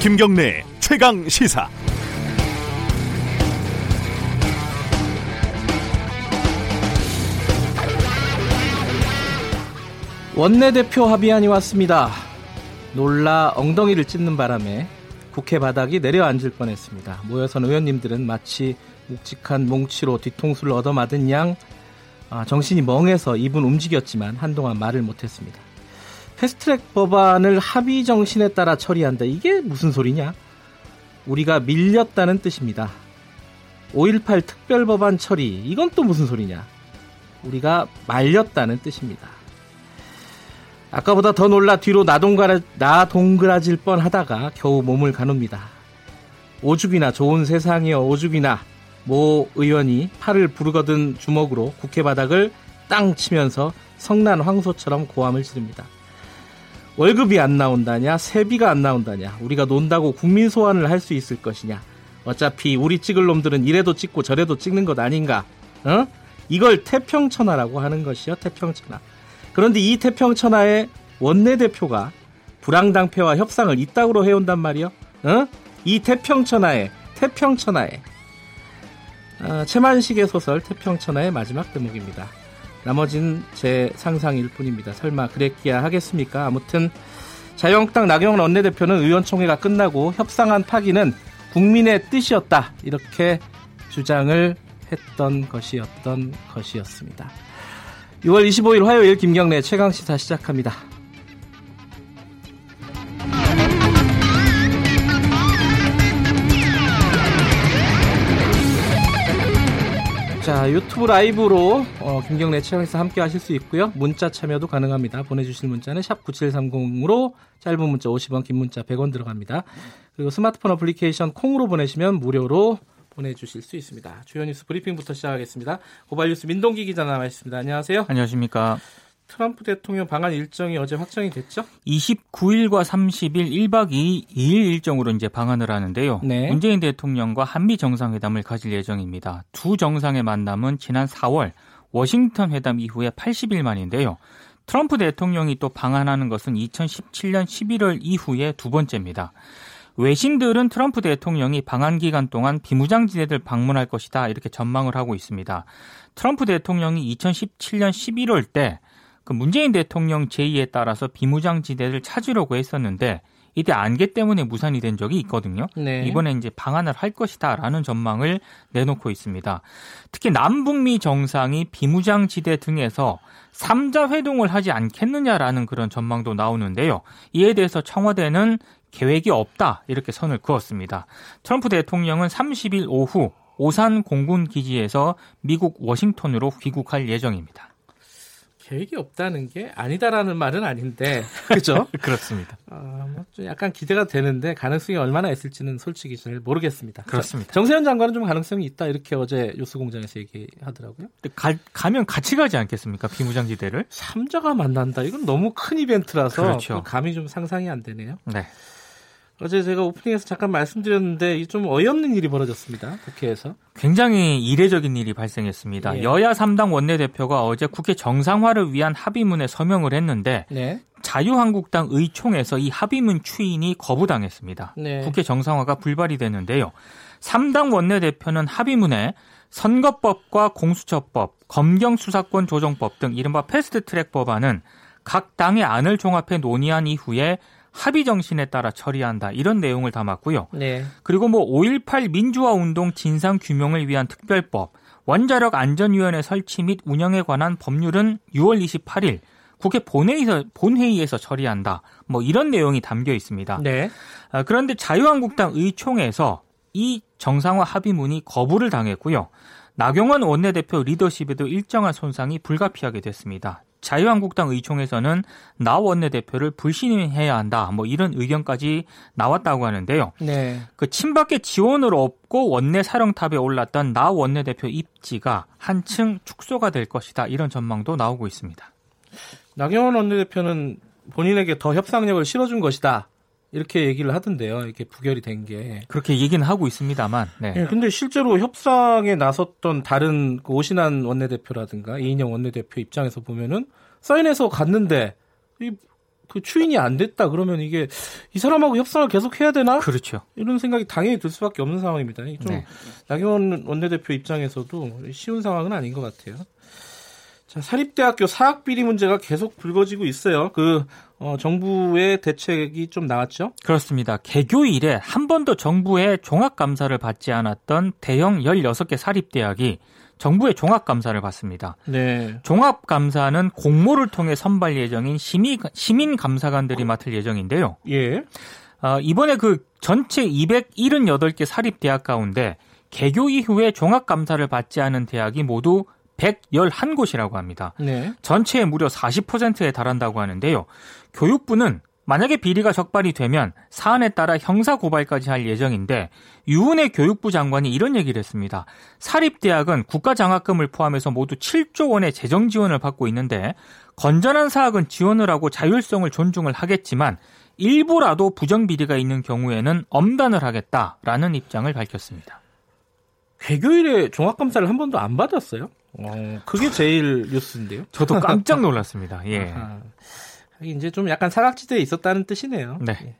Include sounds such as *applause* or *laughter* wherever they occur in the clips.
김경래 최강 시사. 원내대표 합의안이 왔습니다. 놀라 엉덩이를 찢는 바람에 국회 바닥이 내려앉을 뻔했습니다. 모여선 의원님들은 마치 묵직한 몽치로 뒤통수를 얻어맞은 양 아, 정신이 멍해서 입은 움직였지만 한동안 말을 못했습니다. 패스트트랙 법안을 합의 정신에 따라 처리한다. 이게 무슨 소리냐? 우리가 밀렸다는 뜻입니다. 5.18 특별법안 처리. 이건 또 무슨 소리냐? 우리가 말렸다는 뜻입니다. 아까보다 더 놀라 뒤로 나동그라, 나동그라질 뻔 하다가 겨우 몸을 가눕니다. 오죽이나 좋은 세상이여 오죽이나 모 의원이 팔을 부르거든 주먹으로 국회 바닥을 땅 치면서 성난 황소처럼 고함을 지릅니다. 월급이 안 나온다냐, 세비가 안 나온다냐, 우리가 논다고 국민 소환을 할 수 있을 것이냐. 어차피 우리 찍을 놈들은 이래도 찍고 저래도 찍는 것 아닌가. 어? 이걸 태평천하라고 하는 것이요, 태평천하. 그런데 이 태평천하의 원내대표가 불황당패와 협상을 이따구로 해온단 말이요. 어? 이 태평천하에 태평천하에 어, 최만식의 소설 태평천하의 마지막 대목입니다. 나머진 제 상상일 뿐입니다. 설마 그랬기야 하겠습니까? 아무튼 자유한국당 나경원 원내대표는 의원총회가 끝나고 협상안 파기는 국민의 뜻이었다 이렇게 주장을 했던 것이었던 것이었습니다. 6월 25일 화요일 김경래 최강시사 시작합니다. 자 유튜브 라이브로 어, 김경래 최강시사 함께 하실 수 있고요. 문자 참여도 가능합니다. 보내주실 문자는 샵 9730으로 짧은 문자 50원 긴 문자 100원 들어갑니다. 그리고 스마트폰 어플리케이션 콩으로 보내시면 무료로 보내주실 수 있습니다. 주요 뉴스 브리핑부터 시작하겠습니다. 고발 뉴스 민동기 기자 나와 있습니다. 안녕하세요. 안녕하십니까. 트럼프 대통령 방한 일정이 어제 확정이 됐죠? 29일과 30일 1박 2일, 2일 일정으로 이제 방한을 하는데요. 네. 문재인 대통령과 한미 정상회담을 가질 예정입니다. 두 정상의 만남은 지난 4월 워싱턴 회담 이후에 80일 만인데요. 트럼프 대통령이 또 방한하는 것은 2017년 11월 이후에 두 번째입니다. 외신들은 트럼프 대통령이 방한 기간 동안 비무장지대들 방문할 것이다 이렇게 전망을 하고 있습니다. 트럼프 대통령이 2017년 11월 때 그 문재인 대통령 제의에 따라서 비무장지대를 찾으려고 했었는데 이때 안개 때문에 무산이 된 적이 있거든요. 네. 이번에 이제 방한을 할 것이다라는 전망을 내놓고 있습니다. 특히 남북미 정상이 비무장 지대 등에서 3자 회동을 하지 않겠느냐라는 그런 전망도 나오는데요. 이에 대해서 청와대는 계획이 없다 이렇게 선을 그었습니다. 트럼프 대통령은 30일 오후 오산 공군 기지에서 미국 워싱턴으로 귀국할 예정입니다. 계획이 없다는 게 아니다라는 말은 아닌데 *laughs* 그죠? 그렇습니다. 어, 뭐좀 약간 기대가 되는데 가능성이 얼마나 있을지는 솔직히 잘 모르겠습니다. 그렇습니다. 정세현 장관은 좀 가능성이 있다 이렇게 어제 뉴스공장에서 얘기하더라고요. 가, 가면 같이 가지 않겠습니까? 비무장지대를? 삼자가 만난다. 이건 너무 큰 이벤트라서 그렇죠. 감이 좀 상상이 안 되네요. 네. 어제 제가 오프닝에서 잠깐 말씀드렸는데 좀 어이없는 일이 벌어졌습니다. 국회에서. 굉장히 이례적인 일이 발생했습니다. 예. 여야 3당 원내대표가 어제 국회 정상화를 위한 합의문에 서명을 했는데 네. 자유한국당 의총에서 이 합의문 추인이 거부당했습니다. 네. 국회 정상화가 불발이 되는데요. 3당 원내대표는 합의문에 선거법과 공수처법, 검경수사권 조정법 등 이른바 패스트트랙 법안은 각 당의 안을 종합해 논의한 이후에 합의 정신에 따라 처리한다 이런 내용을 담았고요. 네. 그리고 뭐 5.18 민주화 운동 진상 규명을 위한 특별법, 원자력 안전위원회 설치 및 운영에 관한 법률은 6월 28일 국회 본회의에서, 본회의에서 처리한다. 뭐 이런 내용이 담겨 있습니다. 네. 아, 그런데 자유한국당 의총에서 이 정상화 합의문이 거부를 당했고요. 나경원 원내대표 리더십에도 일정한 손상이 불가피하게 됐습니다. 자유한국당 의총에서는 나 원내대표를 불신해야 한다. 뭐 이런 의견까지 나왔다고 하는데요. 네. 그 친박계 지원을 얻고 원내 사령탑에 올랐던 나 원내대표 입지가 한층 축소가 될 것이다. 이런 전망도 나오고 있습니다. 나경원 원내대표는 본인에게 더 협상력을 실어준 것이다. 이렇게 얘기를 하던데요. 이렇게 부결이 된 게. 그렇게 얘기는 하고 있습니다만. 네. 네 근데 실제로 협상에 나섰던 다른 그 오신환 원내대표라든가 이인영 원내대표 입장에서 보면은 사인해서 갔는데 이 그 추인이 안 됐다 그러면 이게 이 사람하고 협상을 계속 해야 되나? 그렇죠. 이런 생각이 당연히 들 수밖에 없는 상황입니다. 좀 네. 나경원 원내대표 입장에서도 쉬운 상황은 아닌 것 같아요. 자, 사립대학교 사학비리 문제가 계속 불거지고 있어요. 그 어, 정부의 대책이 좀 나왔죠? 그렇습니다. 개교 이래 한 번도 정부의 종합감사를 받지 않았던 대형 16개 사립대학이 정부의 종합감사를 받습니다. 네. 종합감사는 공모를 통해 선발 예정인 시민, 시민감사관들이 맡을 예정인데요. 예. 어, 이번에 그 전체 278개 사립대학 가운데 개교 이후에 종합감사를 받지 않은 대학이 모두 111곳이라고 합니다. 네. 전체의 무려 40%에 달한다고 하는데요. 교육부는 만약에 비리가 적발이 되면 사안에 따라 형사 고발까지 할 예정인데 유은혜 교육부 장관이 이런 얘기를 했습니다. 사립대학은 국가 장학금을 포함해서 모두 7조 원의 재정 지원을 받고 있는데 건전한 사학은 지원을 하고 자율성을 존중을 하겠지만 일부라도 부정 비리가 있는 경우에는 엄단을 하겠다라는 입장을 밝혔습니다. 개교일에 종합 감사를 한 번도 안 받았어요? 어, 그게 제일 뉴스인데요. 저도 깜짝 놀랐습니다. 예. *laughs* 이제 좀 약간 사각지대에 있었다는 뜻이네요. 네. 예.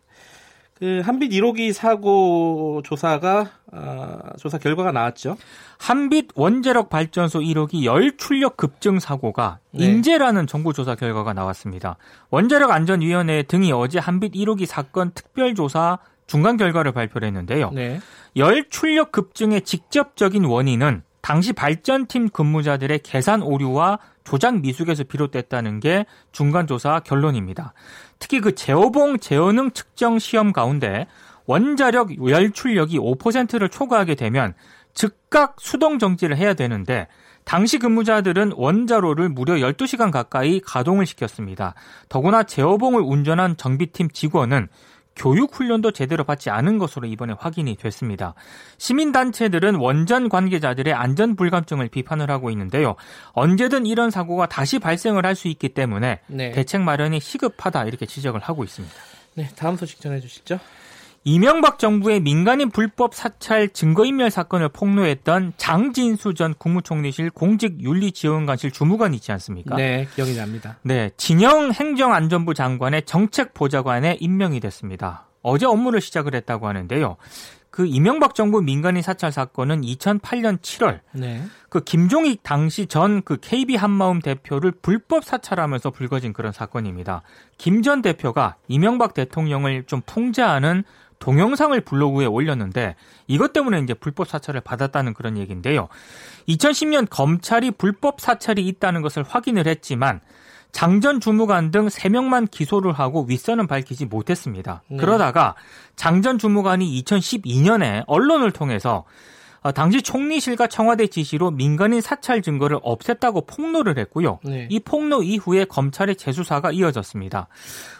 그 한빛 1호기 사고 조사가 어, 조사 결과가 나왔죠. 한빛 원자력 발전소 1호기 열 출력 급증 사고가 네. 인재라는 정부 조사 결과가 나왔습니다. 원자력 안전위원회 등이 어제 한빛 1호기 사건 특별 조사 중간 결과를 발표를 했는데요. 네. 열 출력 급증의 직접적인 원인은 당시 발전팀 근무자들의 계산 오류와 조작 미숙에서 비롯됐다는 게 중간 조사 결론입니다. 특히 그 제어봉 제어능 측정 시험 가운데 원자력 열출력이 5%를 초과하게 되면 즉각 수동 정지를 해야 되는데 당시 근무자들은 원자로를 무려 12시간 가까이 가동을 시켰습니다. 더구나 제어봉을 운전한 정비팀 직원은 교육 훈련도 제대로 받지 않은 것으로 이번에 확인이 됐습니다. 시민단체들은 원전 관계자들의 안전 불감증을 비판을 하고 있는데요. 언제든 이런 사고가 다시 발생을 할 수 있기 때문에 네. 대책 마련이 시급하다 이렇게 지적을 하고 있습니다. 네, 다음 소식 전해 주시죠. 이명박 정부의 민간인 불법 사찰 증거인멸 사건을 폭로했던 장진수 전 국무총리실 공직윤리지원관실 주무관 있지 않습니까? 네, 기억이 납니다. 네, 진영 행정안전부 장관의 정책보좌관에 임명이 됐습니다. 어제 업무를 시작을 했다고 하는데요. 그 이명박 정부 민간인 사찰 사건은 2008년 7월 네. 그 김종익 당시 전 그 KB 한마음 대표를 불법 사찰하면서 불거진 그런 사건입니다. 김 전 대표가 이명박 대통령을 좀 풍자하는 동영상을 블로그에 올렸는데 이것 때문에 이제 불법 사찰을 받았다는 그런 얘기인데요. 2010년 검찰이 불법 사찰이 있다는 것을 확인을 했지만 장전 주무관 등 3명만 기소를 하고 윗선은 밝히지 못했습니다. 네. 그러다가 장전 주무관이 2012년에 언론을 통해서 어, 당시 총리실과 청와대 지시로 민간인 사찰 증거를 없앴다고 폭로를 했고요. 네. 이 폭로 이후에 검찰의 재수사가 이어졌습니다.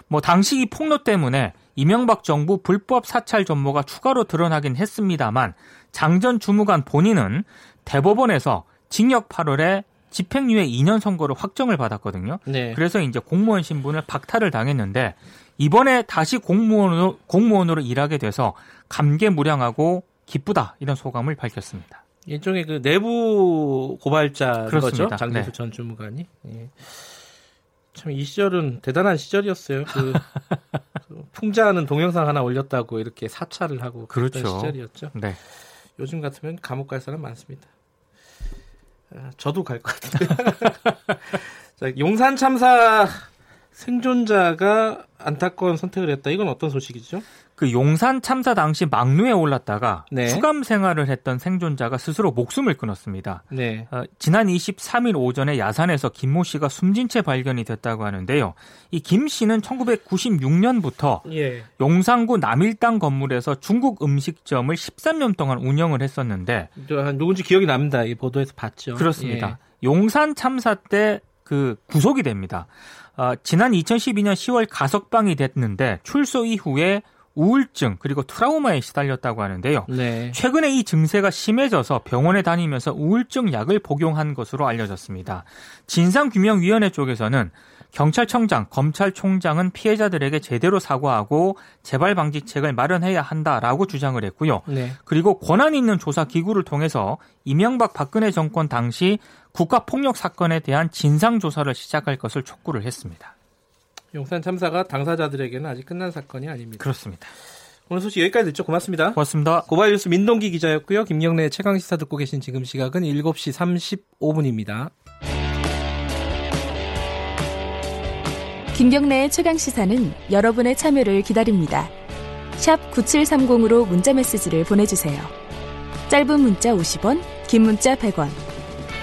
뭐 당시 이 폭로 때문에 이명박 정부 불법 사찰 전모가 추가로 드러나긴 했습니다만 장 전 주무관 본인은 대법원에서 징역 8월에 집행유예 2년 선고를 확정을 받았거든요. 네. 그래서 이제 공무원 신분을 박탈을 당했는데 이번에 다시 공무원으로 공무원으로 일하게 돼서 감개무량하고 기쁘다 이런 소감을 밝혔습니다. 일종의 그 내부 고발자 거죠. 장대수 네. 전 주무관이. 예. 참이 시절은 대단한 시절이었어요. 그, *laughs* 그 풍자하는 동영상 하나 올렸다고 이렇게 사찰을 하고 그렇죠. 시절이었죠. 네. 요즘 같으면 감옥 갈 사람 많습니다. 아, 저도 갈 것 같은데. *laughs* *laughs* 자, 용산 참사 생존자가 안타까운 선택을 했다. 이건 어떤 소식이죠? 그 용산 참사 당시 막루에 올랐다가 네. 추감 생활을 했던 생존자가 스스로 목숨을 끊었습니다. 네. 어, 지난 23일 오전에 야산에서 김모 씨가 숨진 채 발견이 됐다고 하는데요. 이 김 씨는 1996년부터 예. 용산구 남일당 건물에서 중국 음식점을 13년 동안 운영을 했었는데 누군지 기억이 납니다. 이 보도에서 봤죠. 그렇습니다. 예. 용산 참사 때그 구속이 됩니다. 어, 지난 2012년 10월 가석방이 됐는데 출소 이후에 우울증 그리고 트라우마에 시달렸다고 하는데요. 네. 최근에 이 증세가 심해져서 병원에 다니면서 우울증 약을 복용한 것으로 알려졌습니다. 진상규명위원회 쪽에서는 경찰청장, 검찰총장은 피해자들에게 제대로 사과하고 재발 방지책을 마련해야 한다라고 주장을 했고요. 네. 그리고 권한 있는 조사 기구를 통해서 이명박 박근혜 정권 당시 국가 폭력 사건에 대한 진상 조사를 시작할 것을 촉구를 했습니다. 용산 참사가 당사자들에게는 아직 끝난 사건이 아닙니다. 그렇습니다. 오늘 소식 여기까지 듣죠. 고맙습니다. 고맙습니다. 고발 뉴스 민동기 기자였고요. 김경래 최강 시사 듣고 계신 지금 시각은 7시 35분입니다. 김경래의 최강 시사는 여러분의 참여를 기다립니다. 샵 9730으로 문자 메시지를 보내 주세요. 짧은 문자 50원, 긴 문자 100원.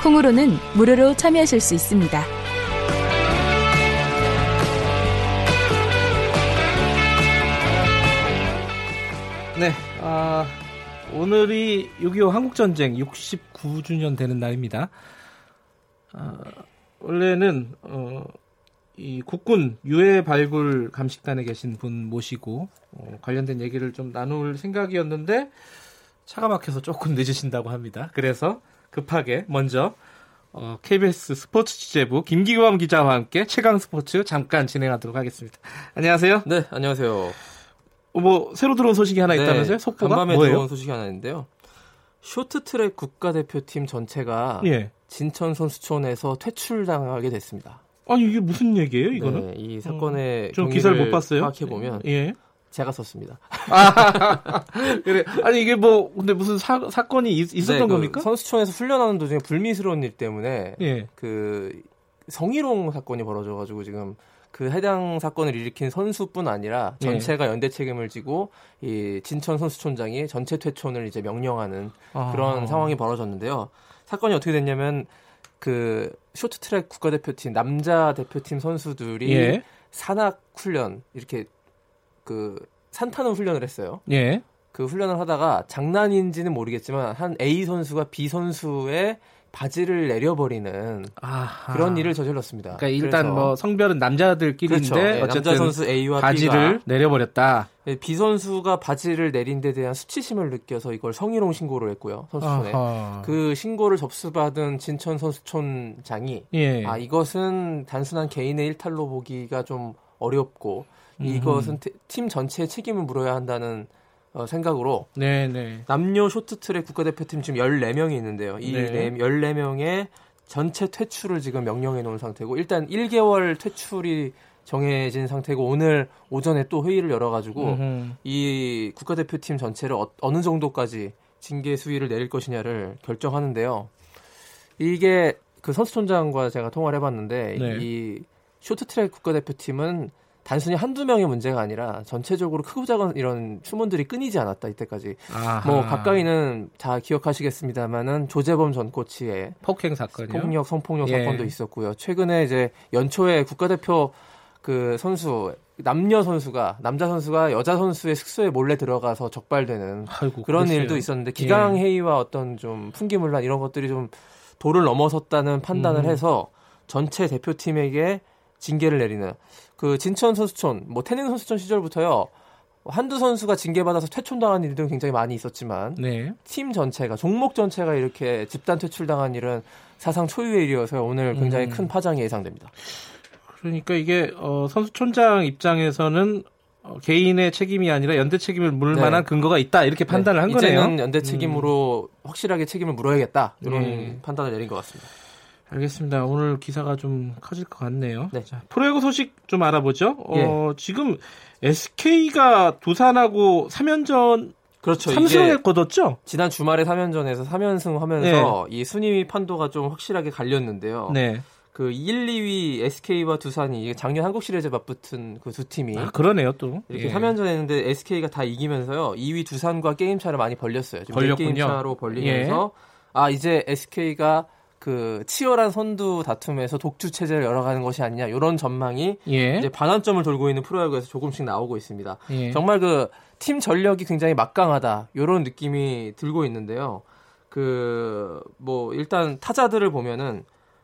콩으로는 무료로 참여하실 수 있습니다. 네, 아, 오늘이 6.25 한국전쟁 69주년 되는 날입니다. 아, 원래는, 어, 이 국군 유해 발굴 감식단에 계신 분 모시고, 어, 관련된 얘기를 좀 나눌 생각이었는데, 차가 막혀서 조금 늦으신다고 합니다. 그래서 급하게 먼저, 어, KBS 스포츠 취재부 김기범 기자와 함께 최강 스포츠 잠깐 진행하도록 하겠습니다. 안녕하세요. 네, 안녕하세요. 어, 뭐 새로 들어온 소식이 하나 네, 있다면서요? 속보가 간밤에 뭐예요? 들어온 소식이 하나 있는데요. 쇼트트랙 국가대표팀 전체가 예. 진천 선수촌에서 퇴출당하게 됐습니다. 아니 이게 무슨 얘기예요, 이거는? 네, 이 사건의 어, 좀 기사를 못 봤어요. 파악해 보면 예. 제가 썼습니다. 아, *laughs* 그래. 아니 이게 뭐 근데 무슨 사, 사건이 있, 었던 네, 그 겁니까? 선수촌에서 훈련하는 도중에 불미스러운 일 때문에 예. 그 성희롱 사건이 벌어져가지고 지금 그 해당 사건을 일으킨 선수뿐 아니라 예. 전체가 네. 연대 책임을 지고 이 진천 선수촌장이 전체 퇴촌을 이제 명령하는 아. 그런 상황이 벌어졌는데요. 사건이 어떻게 됐냐면 그 쇼트트랙 국가대표팀 남자 대표팀 선수들이 예. 산악 훈련 이렇게 그 산타는 훈련을 했어요. 예. 그 훈련을 하다가 장난인지는 모르겠지만 한 A 선수가 B 선수의 바지를 내려버리는 아하. 그런 일을 저질렀습니다. 그러니까 일단 뭐 성별은 남자들끼리인데 그렇죠. 네, 어쨌든 남자 선수 A와 바지를 B가 내려버렸다. 네, B 선수가 바지를 내린 데 대한 수치심을 느껴서 이걸 성희롱 신고를 했고요. 선수촌에 아하. 그 신고를 접수받은 진천 선수촌장이 예. 아 이것은 단순한 개인의 일탈로 보기가 좀 어렵고 음. 이것은 팀 전체의 책임을 물어야 한다는 어, 생각으로 네네. 네. 남녀 쇼트트랙 국가대표팀 지금 14명이 있는데요. 이 네. 14명의 전체 퇴출을 지금 명령해 놓은 상태고 일단 1개월 퇴출이 정해진 상태고 오늘 오전에 또 회의를 열어가지고 음흠. 이 국가대표팀 전체를 어, 느 정도까지 징계 수위를 내릴 것이냐를 결정하는데요. 이게 그 선수촌장과 제가 통화를 해봤는데 네. 이 쇼트트랙 국가대표팀은 단순히 한두 명의 문제가 아니라 전체적으로 크고 작은 이런 추문들이 끊이지 않았다 이때까지. 아하. 뭐 가까이는 다 기억하시겠습니다만은 조재범 전 코치의 폭행 사건이요. 폭력 성폭력 예. 사건도 있었고요. 최근에 이제 연초에 국가대표 그 선수 남녀 선수가 남자 선수가 여자 선수의 숙소에 몰래 들어가서 적발되는 아이고, 그런 그랬어요. 일도 있었는데 기강 예. 회의와 어떤 좀 풍기문란 이런 것들이 좀 도를 넘어섰다는 판단을 음. 해서 전체 대표팀에게 징계를 내리는 그 진천 선수촌, 뭐 태릉 선수촌 시절부터요. 한두 선수가 징계받아서 퇴촌당한 일들은 굉장히 많이 있었지만 네. 팀 전체가 종목 전체가 이렇게 집단 퇴출당한 일은 사상 초유의 일이어서 오늘 굉장히 음. 큰 파장이 예상됩니다. 그러니까 이게 어, 선수촌장 입장에서는 어, 개인의 책임이 아니라 연대 책임을 물 네. 만한 근거가 있다 이렇게 네. 판단을 한 이제는 거네요. 이제는 연대 책임으로 음. 확실하게 책임을 물어야겠다 이런 네. 판단을 내린 것 같습니다. 알겠습니다. 오늘 기사가 좀 커질 것 같네요. 네. 자, 프로야구 소식 좀 알아보죠. 어, 예. 지금 SK가 두산하고 3연전 그렇죠. 3승을 거뒀죠? 지난 주말에 3연전에서 3연승 하면서 네. 이 순위 판도가 좀 확실하게 갈렸는데요. 네. 그 1, 2위 SK와 두산이 작년 한국 시리즈 맞붙은 그 두 팀이 아, 그러네요 또 이렇게 예. 3연전 했는데 SK가 다 이기면서요 2위 두산과 게임 차를 많이 벌렸어요. 지금 벌렸군요. 게임 차로 벌리면서 예. 아 이제 SK가 그 치열한 선두 다툼에서 독주 체제를 열어가는 것이 아니냐 이런 전망이 예. 이제 반환점을 돌고 있는 프로야구에서 조금씩 나오고 있습니다. 예. 정말 그 팀 전력이 굉장히 막강하다 이런 느낌이 들고 있는데요. 그 뭐 일단 타자들을 보면은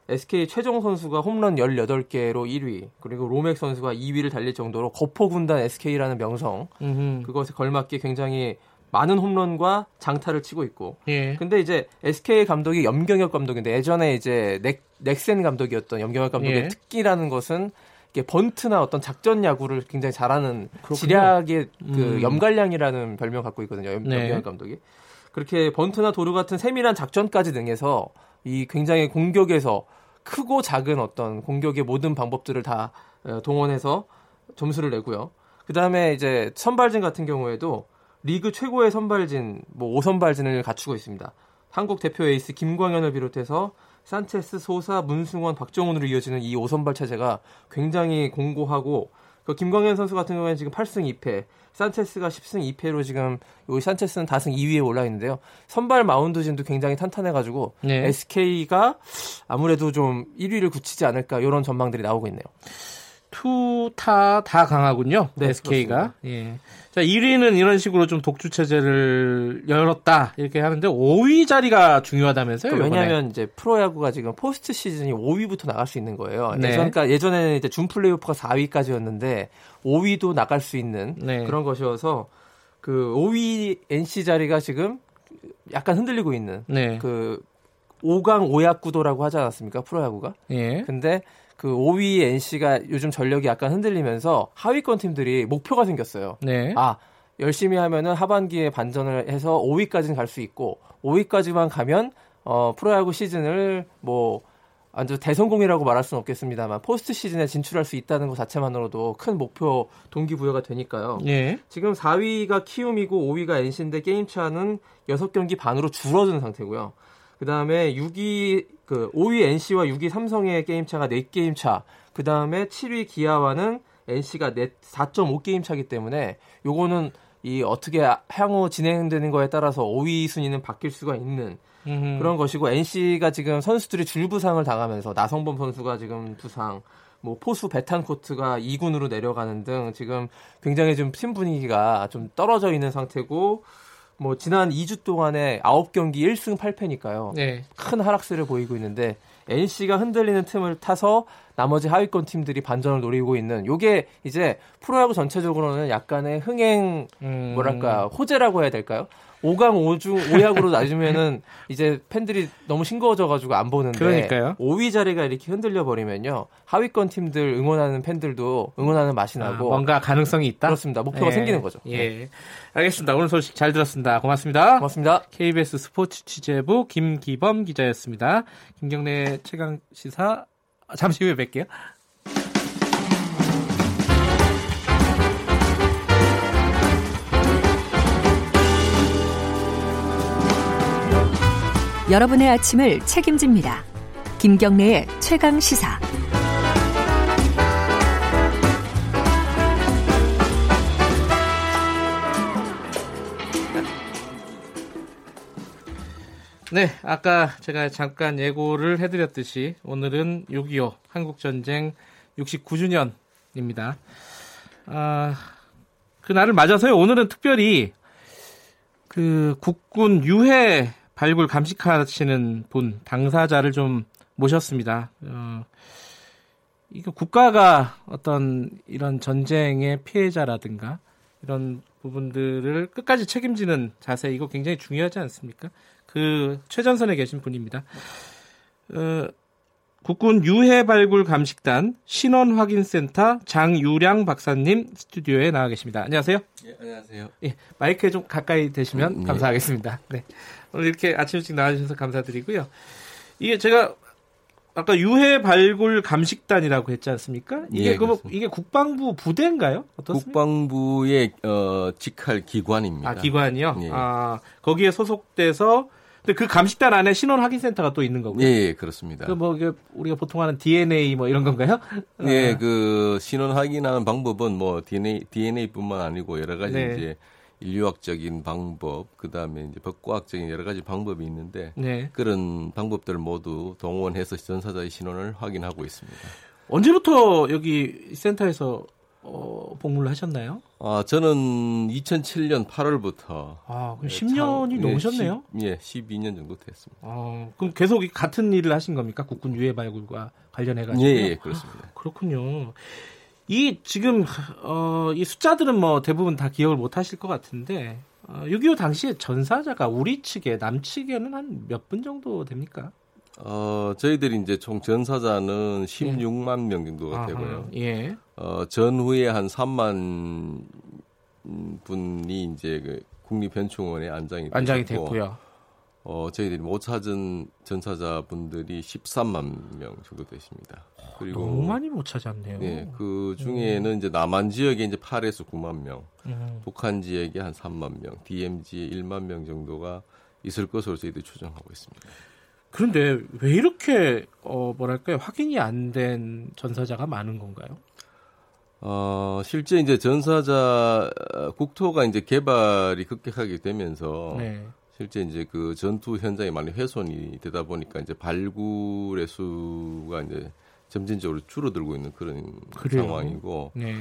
SK 최종 선수가 홈런 18개로 1위, 그리고 로맥 선수가 2위를 달릴 정도로 거포 군단 SK라는 명성, 음흠. 그것에 걸맞게 굉장히 많은 홈런과 장타를 치고 있고. 예. 근데 이제 SK 감독이 염경엽 감독인데 예전에 이제 넥, 넥센 감독이었던 염경엽 감독의 예. 특기라는 것은 이게 번트나 어떤 작전 야구를 굉장히 잘하는 그렇군요. 지략의 그 음. 염갈량이라는 별명 갖고 있거든요. 염, 네. 염경엽 감독이. 그렇게 번트나 도루 같은 세밀한 작전까지 능해서 이 굉장히 공격에서 크고 작은 어떤 공격의 모든 방법들을 다 어, 동원해서 점수를 내고요. 그 다음에 이제 선발진 같은 경우에도 리그 최고의 선발진, 뭐 5선발진을 갖추고 있습니다. 한국 대표 에이스 김광현을 비롯해서 산체스, 소사, 문승원, 박정훈으로 이어지는 이 5선발 체제가 굉장히 공고하고 그 김광현 선수 같은 경우에는 지금 8승 2패, 산체스가 10승 2패로 지금 요 산체스는 다승 2위에 올라 있는데요. 선발 마운드진도 굉장히 탄탄해가지고 네. SK가 아무래도 좀 1위를 굳히지 않을까 이런 전망들이 나오고 있네요. 투타 다 강하군요. 네, SK가. 예. 자, 1위는 이런 식으로 좀 독주 체제를 열었다. 이렇게 하는데 5위 자리가 중요하다면서요? 그러니까 왜냐하면 이제 프로야구가 지금 포스트 시즌이 5위부터 나갈 수 있는 거예요. 네. 예전, 그러니까 예전에는 이제 준 플레이오프가 4위까지였는데 5위도 나갈 수 있는 네. 그런 것이어서 그 5위 NC 자리가 지금 약간 흔들리고 있는 네. 그 5강 5약 구도라고 하지 않았습니까? 프로야구가. 예. 근데 그 5위 NC가 요즘 전력이 약간 흔들리면서 하위권 팀들이 목표가 생겼어요. 네. 아, 열심히 하면은 하반기에 반전을 해서 5위까지는 갈 수 있고 5위까지만 가면 어 프로야구 시즌을 뭐 아주 대성공이라고 말할 수는 없겠습니다만 포스트 시즌에 진출할 수 있다는 것 자체만으로도 큰 목표 동기부여가 되니까요. 예. 지금 4위가 키움이고 5위가 NC인데 게임 차는 6경기 반으로 줄어든 상태고요. 그 다음에 6위 그 5위 NC와 6위 삼성의 게임 차가 4게임 차. 그다음에 7위 기아와는 NC가 4.5게임 차기 때문에 요거는 이 어떻게 향후 진행되는 거에 따라서 5위 순위는 바뀔 수가 있는 음흠. 그런 것이고 NC가 지금 선수들이 줄부상을 당하면서 나성범 선수가 지금 부상, 뭐 포수 베탄코트가 2군으로 내려가는 등 지금 굉장히 좀 팀 분위기가 좀 떨어져 있는 상태고 뭐 지난 2주 동안에 9경기 1승 8패니까요. 네. 큰 하락세를 보이고 있는데 NC가 흔들리는 틈을 타서 나머지 하위권 팀들이 반전을 노리고 있는 요게 이제 프로야구 전체적으로는 약간의 흥행 음... 뭐랄까 호재라고 해야 될까요? 5강 5중 5약으로 낮으면은 *laughs* 이제 팬들이 너무 싱거워져 가지고 안 보는데 그러니까요. 5위 자리가 이렇게 흔들려 버리면요. 하위권 팀들 응원하는 팬들도 응원하는 맛이 아, 나고 아, 뭔가 가능성이 있다. 그렇습니다. 목표가 예. 생기는 거죠. 예. 네. 알겠습니다. 오늘 소식 잘 들었습니다. 고맙습니다. 고맙습니다. KBS 스포츠 취재부 김기범 기자였습니다. 김경래 최강 시사 잠시 후에 뵐게요. 여러분의 아침을 책임집니다. 김경래의 최강 시사. 네, 아까 제가 잠깐 예고를 해드렸듯이 오늘은 6.25 한국전쟁 69주년입니다. 아, 그 날을 맞아서요. 오늘은 특별히 그 국군 유해 발굴 감식하시는 분 당사자를 좀 모셨습니다. 어, 이거 국가가 어떤 이런 전쟁의 피해자라든가 이런 부분들을 끝까지 책임지는 자세 이거 굉장히 중요하지 않습니까? 그 최전선에 계신 분입니다. 어, 국군 유해 발굴 감식단 신원 확인 센터 장유량 박사님 스튜디오에 나와 계십니다. 안녕하세요. 예, 안녕하세요. 예, 마이크에 좀 가까이 대시면 음, 감사하겠습니다. 네. 오늘 이렇게 아침 일찍 나와주셔서 감사드리고요. 이게 제가 아까 유해 발굴 감식단이라고 했지 않습니까? 이게 예, 그 이게 국방부 부대인가요? 어떻습니까? 국방부의 어, 직할 기관입니다. 아 기관이요? 예. 아 거기에 소속돼서 근데 그 감식단 안에 신원 확인 센터가 또 있는 거고요. 예, 예 그렇습니다. 그뭐 우리가 보통 하는 DNA 뭐 이런 건가요? 예, 아. 그 신원 확인하는 방법은 뭐 DNA DNA뿐만 아니고 여러 가지 네. 이제 인류학적인 방법, 그 다음에 이제 법과학적인 여러 가지 방법이 있는데 네. 그런 방법들 모두 동원해서 전사자의 신원을 확인하고 있습니다. 언제부터 여기 센터에서 어, 복무를 하셨나요? 아, 저는 2007년 8월부터. 아, 그럼 10년이 예, 넘으셨네요? 예, 12년 정도 됐습니다. 아, 그럼 계속 같은 일을 하신 겁니까? 국군 유해 발굴과 관련해가지고? 예, 예, 그렇습니다. 아, 그렇군요. 이 지금 어, 이 숫자들은 뭐 대부분 다 기억을 못 하실 것 같은데 어, 6.25 당시에 전사자가 우리 측에 남측에는 한 몇 분 정도 됩니까? 어, 저희들이 이제 총 전사자는 16만 예. 명 정도가 아하, 되고요. 예. 어, 전후에 한 3만 분이 이제 그 국립변충원에 안장이, 안장이 됐고요. 어, 저희들이 못 찾은 전사자분들이 13만 명 정도 되십니다. 그리고 너무 많이 못 찾았네요. 네, 그 중에는 음. 이제 남한 지역에 이제 8에서 9만 명, 음. 북한 지역에 한 3만 명, DMZ에 1만 명 정도가 있을 것으로 저희들이 추정하고 있습니다. 그런데 왜 이렇게 어 뭐랄까요 확인이 안 된 전사자가 많은 건가요? 어 실제 이제 전사자 국토가 이제 개발이 급격하게 되면서 네. 실제 이제 그 전투 현장이 많이 훼손이 되다 보니까 이제 발굴의 수가 이제 점진적으로 줄어들고 있는 그런 그래요? 상황이고 네.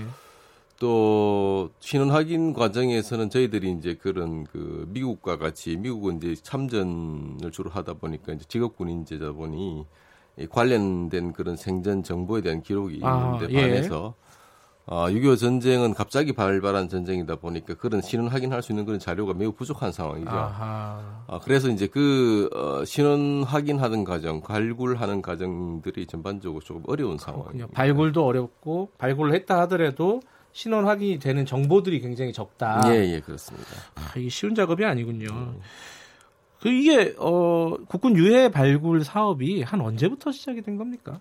또 신원 확인 과정에서는 저희들이 이제 그런 그 미국과 같이 미국은 이제 참전을 주로 하다 보니까 이제 직업 군인제다 보니 관련된 그런 생전 정보에 대한 기록이 아, 있는데 아, 반해서 아, 6.25 전쟁은 갑자기 발발한 전쟁이다 보니까 그런 신원 확인할 수 있는 그런 자료가 매우 부족한 상황이죠. 아, 그래서 이제 그 어, 신원 확인하는 과정, 발굴하는 과정들이 전반적으로 조금 어려운 상황이에요. 발굴도 어렵고 발굴을 했다 하더라도 신원 확인이 되는 정보들이 굉장히 적다. 예, 예, 그렇습니다. 아, 이게 쉬운 작업이 아니군요. 음. 그 이게 어 국군 유해 발굴 사업이 한 언제부터 시작이 된 겁니까?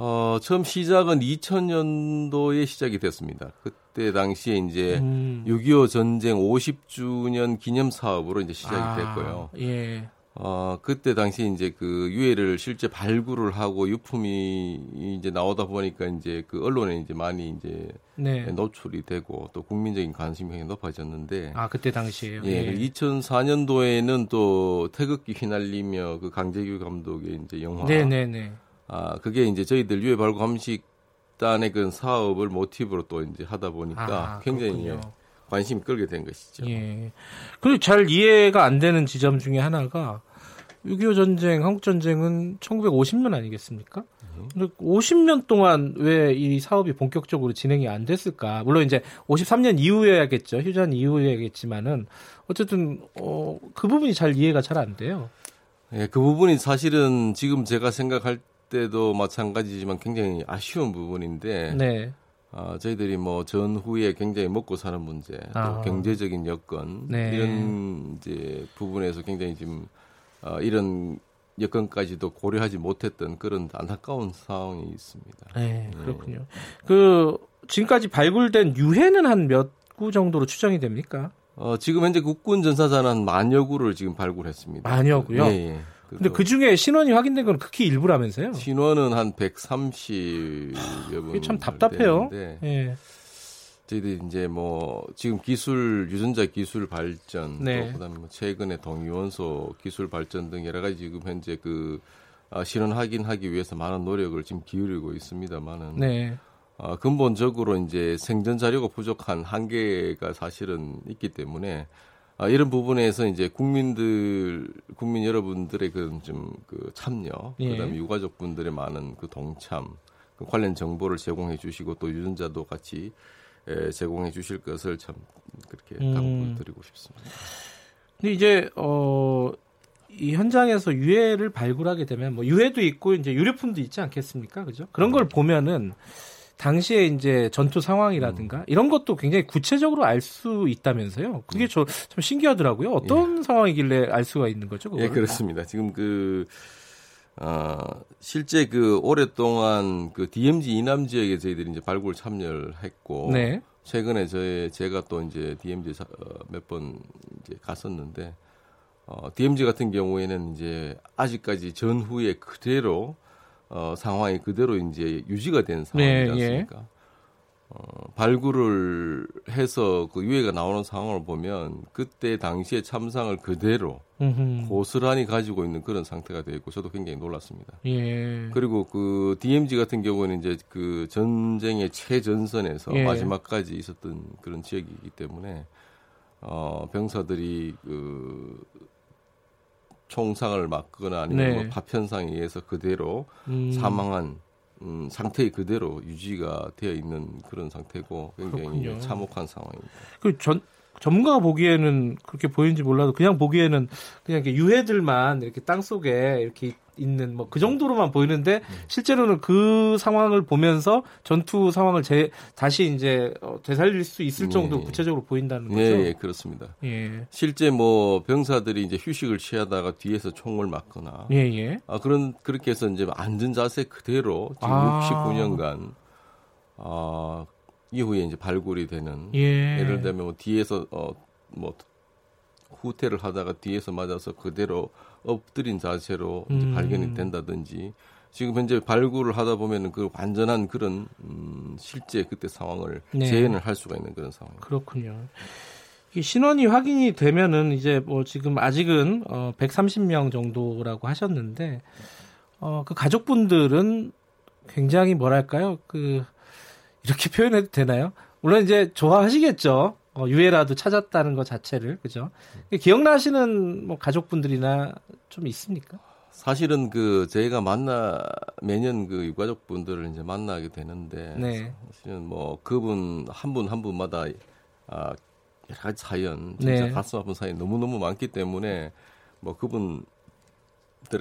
어, 처음 시작은 2000년도에 시작이 됐습니다. 그때 당시에 이제 음. 6.25 전쟁 50주년 기념 사업으로 이제 시작이 아, 됐고요. 예. 어, 그때 당시 이제 그 유해를 실제 발굴을 하고 유품이 이제 나오다 보니까 이제 그 언론에 이제 많이 이제 네. 노출이 되고 또 국민적인 관심이 굉장히 높아졌는데 아, 그때 당시에요. 예. 예. 2004년도에는 또 태극기 휘날리며 그 강재규 감독의 이제 영화 네, 네, 네. 아, 그게 이제 저희들 유해 발굴 감식단의 그 사업을 모티브로 또 이제 하다 보니까 아, 굉장히. 관심이 끌게 된 것이죠. 예. 그리고 잘 이해가 안 되는 지점 중에 하나가 6.25 전쟁, 한국 전쟁은 1950년 아니겠습니까? 근데 50년 동안 왜 이 사업이 본격적으로 진행이 안 됐을까? 물론 이제 53년 이후에야겠죠. 휴전 이후에야겠지만은 어쨌든 어, 그 부분이 잘 이해가 잘 안 돼요. 예, 그 부분이 사실은 지금 제가 생각할 때도 마찬가지지만 굉장히 아쉬운 부분인데 네. 어, 저희들이 뭐 전후에 굉장히 먹고 사는 문제, 또 아. 경제적인 여건 네. 이런 이제 부분에서 굉장히 지금 어, 이런 여건까지도 고려하지 못했던 그런 안타까운 상황이 있습니다. 네, 그렇군요. 네. 그 지금까지 발굴된 유해는 한 몇 구 정도로 추정이 됩니까? 어, 지금 현재 국군 전사자는 만여 구를 지금 발굴했습니다. 만여 구요? 네. 예. 근데 그 중에 신원이 확인된 건 극히 일부라면서요? 신원은 한 130여 분. 참 답답해요. 예. 저희들이 이제 뭐 지금 기술 유전자 기술 발전 네. 또 그다음에 뭐 최근에 동위원소 기술 발전 등 여러 가지 지금 현재 그 아, 신원 확인하기 위해서 많은 노력을 지금 기울이고 있습니다만은 네. 아, 근본적으로 이제 생전 자료가 부족한 한계가 사실은 있기 때문에 아, 이런 부분에서 이제 국민들, 국민 여러분들의 그좀그 참여, 예. 그다음에 유가족분들의 많은 그 동참, 그 관련 정보를 제공해 주시고 또 유전자도 같이 에, 제공해 주실 것을 참 그렇게 음. 당부드리고 싶습니다. 근데 이제 어. 이 현장에서 유해를 발굴하게 되면 뭐 유해도 있고 이제 유류품도 있지 않겠습니까? 그죠? 그런 걸 음. 보면은 당시에 이제 전투 상황이라든가 음. 이런 것도 굉장히 구체적으로 알 수 있다면서요. 그게 음. 저참 신기하더라고요. 어떤 예. 상황이길래 알 수가 있는 거죠? 그걸? 예, 그렇습니다. 지금 그 어, 실제 그 오랫동안 그 DMZ 이남 지역에 저희들이 이제 발굴 참여를 했고 네. 최근에 저희 제가 또 이제 DMZ 어, 몇번 이제 갔었는데 어, DMZ 같은 경우에는 이제 아직까지 전후에 그대로 어, 상황이 그대로 이제 유지가 된 상황이지 네, 예. 않습니까? 예. 어, 발굴을 해서 그 유해가 나오는 상황을 보면 그때 당시의 참상을 그대로 음흠. 고스란히 가지고 있는 그런 상태가 되어 있고 저도 굉장히 놀랐습니다. 예. 그리고 그 DMZ 같은 경우는 이제 그 전쟁의 최전선에서 예. 마지막까지 있었던 그런 지역이기 때문에 어, 병사들이 그 총상을 맞거나 아니면 네. 뭐 파편상에 의해서 그대로 음. 사망한 음, 상태 그대로 유지가 되어 있는 그런 상태고 굉장히 그렇군요. 참혹한 상황입니다. 그 전 전문가가 보기에는 그렇게 보이는지 몰라도 그냥 보기에는 그냥 이렇게 유해들만 이렇게 땅 속에 이렇게 있는 뭐 그 정도로만 보이는데 실제로는 그 상황을 보면서 전투 상황을 재, 다시 이제 어, 되살릴 수 있을 정도 예. 구체적으로 보인다는 거죠. 예, 예, 그렇습니다. 예. 실제 뭐 병사들이 이제 휴식을 취하다가 뒤에서 총을 맞거나 예, 예. 아 그런 그렇게 해서 이제 앉은 자세 그대로 지금 아. 69년간 아 이후에 이제 발굴이 되는 예. 를 들면 뭐 뒤에서 어뭐 후퇴를 하다가 뒤에서 맞아서 그대로 엎드린 자세로 음. 발견이 된다든지 지금 현재 발굴을 하다 보면은 그 완전한 그런 음, 실제 그때 상황을 네. 재현을 할 수가 있는 그런 상황. 그렇군요. 이 신원이 확인이 되면은 이제 뭐 지금 아직은 어 130명 정도라고 하셨는데 어그 가족분들은 굉장히 뭐랄까요? 그 이렇게 표현해도 되나요? 물론 이제 좋아하시겠죠. 어, 유해라도 찾았다는 것 자체를 그죠? 기억나시는 뭐 가족분들이나 좀 있습니까? 사실은 그 저희가 만나 매년 그 유가족분들을 이제 만나게 되는데 네. 사실은 뭐 그분 한 분한 한 분마다 아 여러 가지 사연 진짜 네. 가슴 아픈 사연 너무 너무 많기 때문에 뭐 그분들의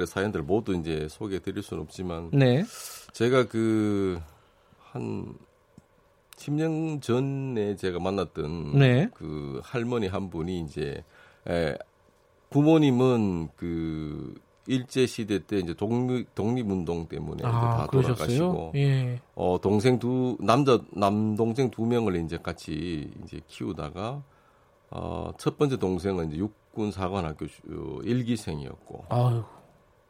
사연들 모두 이제 소개해 드릴 수는 없지만 네. 제가 그 한 10년 전에 제가 만났던 네. 그 할머니 한 분이 이제 에, 부모님은 그 일제 시대 때 이제 독립 독립운동 때문에 아, 이제 다 돌아가시고 예. 어 동생 두 남자 남동생 두 명을 이제 같이 이제 키우다가 어첫 번째 동생은 이제 육군 사관학교 일기생이었고 아유.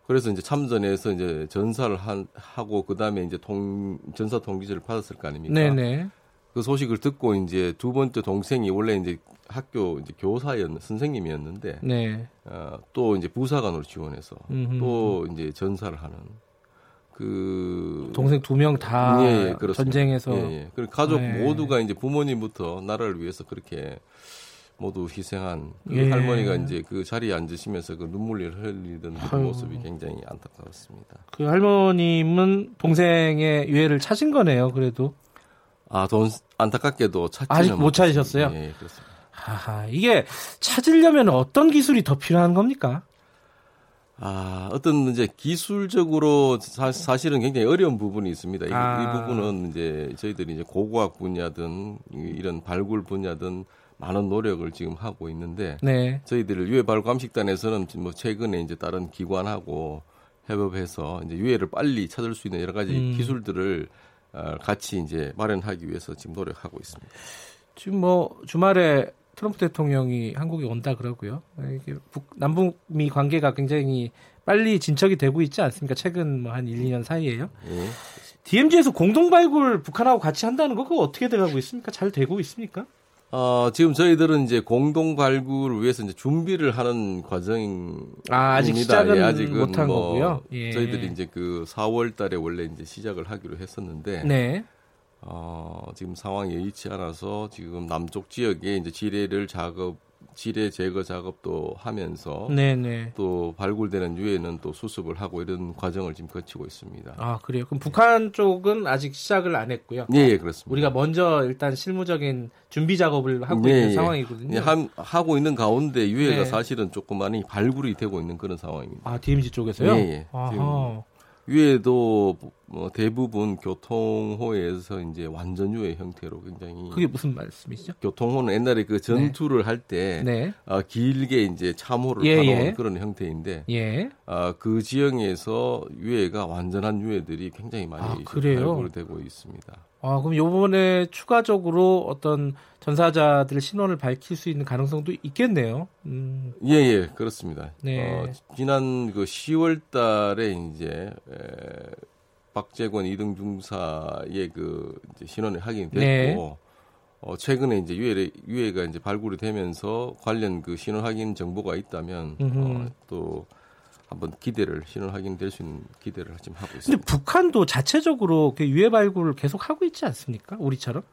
그래서 이제 참전해서 이제 전사를 한, 하고 그다음에 이제 통 전사 통지서를 받았을 거 아닙니까? 네네. 그 소식을 듣고 이제 두 번째 동생이 원래 이제 학교 이제 교사였 선생님이었는데 네. 어, 또 이제 부사관으로 지원해서 음흠. 또 이제 전사를 하는 그 동생 두 명다 예, 예, 전쟁에서 예, 예. 그리고 가족 네. 모두가 이제 부모님부터 나라를 위해서 그렇게 모두 희생한 그 예. 할머니가 이제 그 자리에 앉으시면서 그 눈물을 흘리던 그 모습이 굉장히 안타까웠습니다. 그 할머님은 동생의 유해를 찾은 거네요. 그래도 아, 돈 안타깝게도 찾지 아직 못 찾으셨어요? 예, 그렇습니다. 하하, 이게 찾으려면 어떤 기술이 더 필요한 겁니까? 아, 어떤 이제 기술적으로 사, 실은 굉장히 어려운 부분이 있습니다. 이, 아. 이, 부분은 이제 저희들이 이제 고고학 분야든 이런 발굴 분야든 많은 노력을 지금 하고 있는데 네. 저희들 유해 발굴 감식단에서는 뭐 최근에 이제 다른 기관하고 협업해서 이제 유해를 빨리 찾을 수 있는 여러 가지 음. 기술들을 어, 같이 이제 마련하기 위해서 지금 노력하고 있습니다. 지금 뭐 주말에 트럼프 대통령이 한국에 온다 그러고요. 이게 북, 남북미 관계가 굉장히 빨리 진척이 되고 있지 않습니까? 최근 뭐 한 1, 2년 사이에요. 네. DMZ에서 공동 발굴 북한하고 같이 한다는 거 그거 어떻게 돼가고 있습니까? 잘 되고 있습니까? 어, 지금 저희들은 이제 공동 발굴을 위해서 이제 준비를 하는 과정입니다. 아, 아직 시작은 예, 아직은 못한 뭐 거고요. 예. 저희들이 이제 그 4월 달에 원래 이제 시작을 하기로 했었는데 네. 어, 지금 상황이 여의치 않아서 지금 남쪽 지역에 이제 지뢰를 작업 지뢰 제거 작업도 하면서 네네. 또 발굴되는 유해는 또 수습을 하고 이런 과정을 지금 거치고 있습니다. 아 그래요? 그럼 북한 쪽은 아직 시작을 안 했고요. 네, 예, 그렇습니다. 우리가 먼저 일단 실무적인 준비 작업을 하고 네, 있는 예. 상황이거든요. 예, 하, 하고 있는 가운데 유해가 네. 사실은 조금 많이 발굴이 되고 있는 그런 상황입니다. 아 DMZ 쪽에서요? 네, 예. 위에도 뭐 대부분 교통호에서 이제 완전 유해 형태로 굉장히 그게 무슨 말씀이시죠? 교통호는 옛날에 그 전투를 네. 할때 네. 어, 길게 이제 참호를 예, 타놓은 예. 그런 형태인데 예. 어, 그 지형에서 유해가 완전한 유해들이 굉장히 많이 아, 발굴되고 있습니다. 아, 그럼 요번에 추가적으로 어떤 전사자들의 신원을 밝힐 수 있는 가능성도 있겠네요. 음. 예, 예, 그렇습니다. 네. 어, 지난 그 10월 달에 이제 에, 박재권 이등 중사의 그 이제 신원이 확인이 됐고 네. 어, 최근에 이제 유해 유해가 이제 발굴이 되면서 관련 그 신원 확인 정보가 있다면 어, 또 한번 기대를 신원 확인될 수 있는 기대를 지금 하고 있습니다. 근데 북한도 자체적으로 그 유해 발굴을 계속 하고 있지 않습니까? 우리처럼?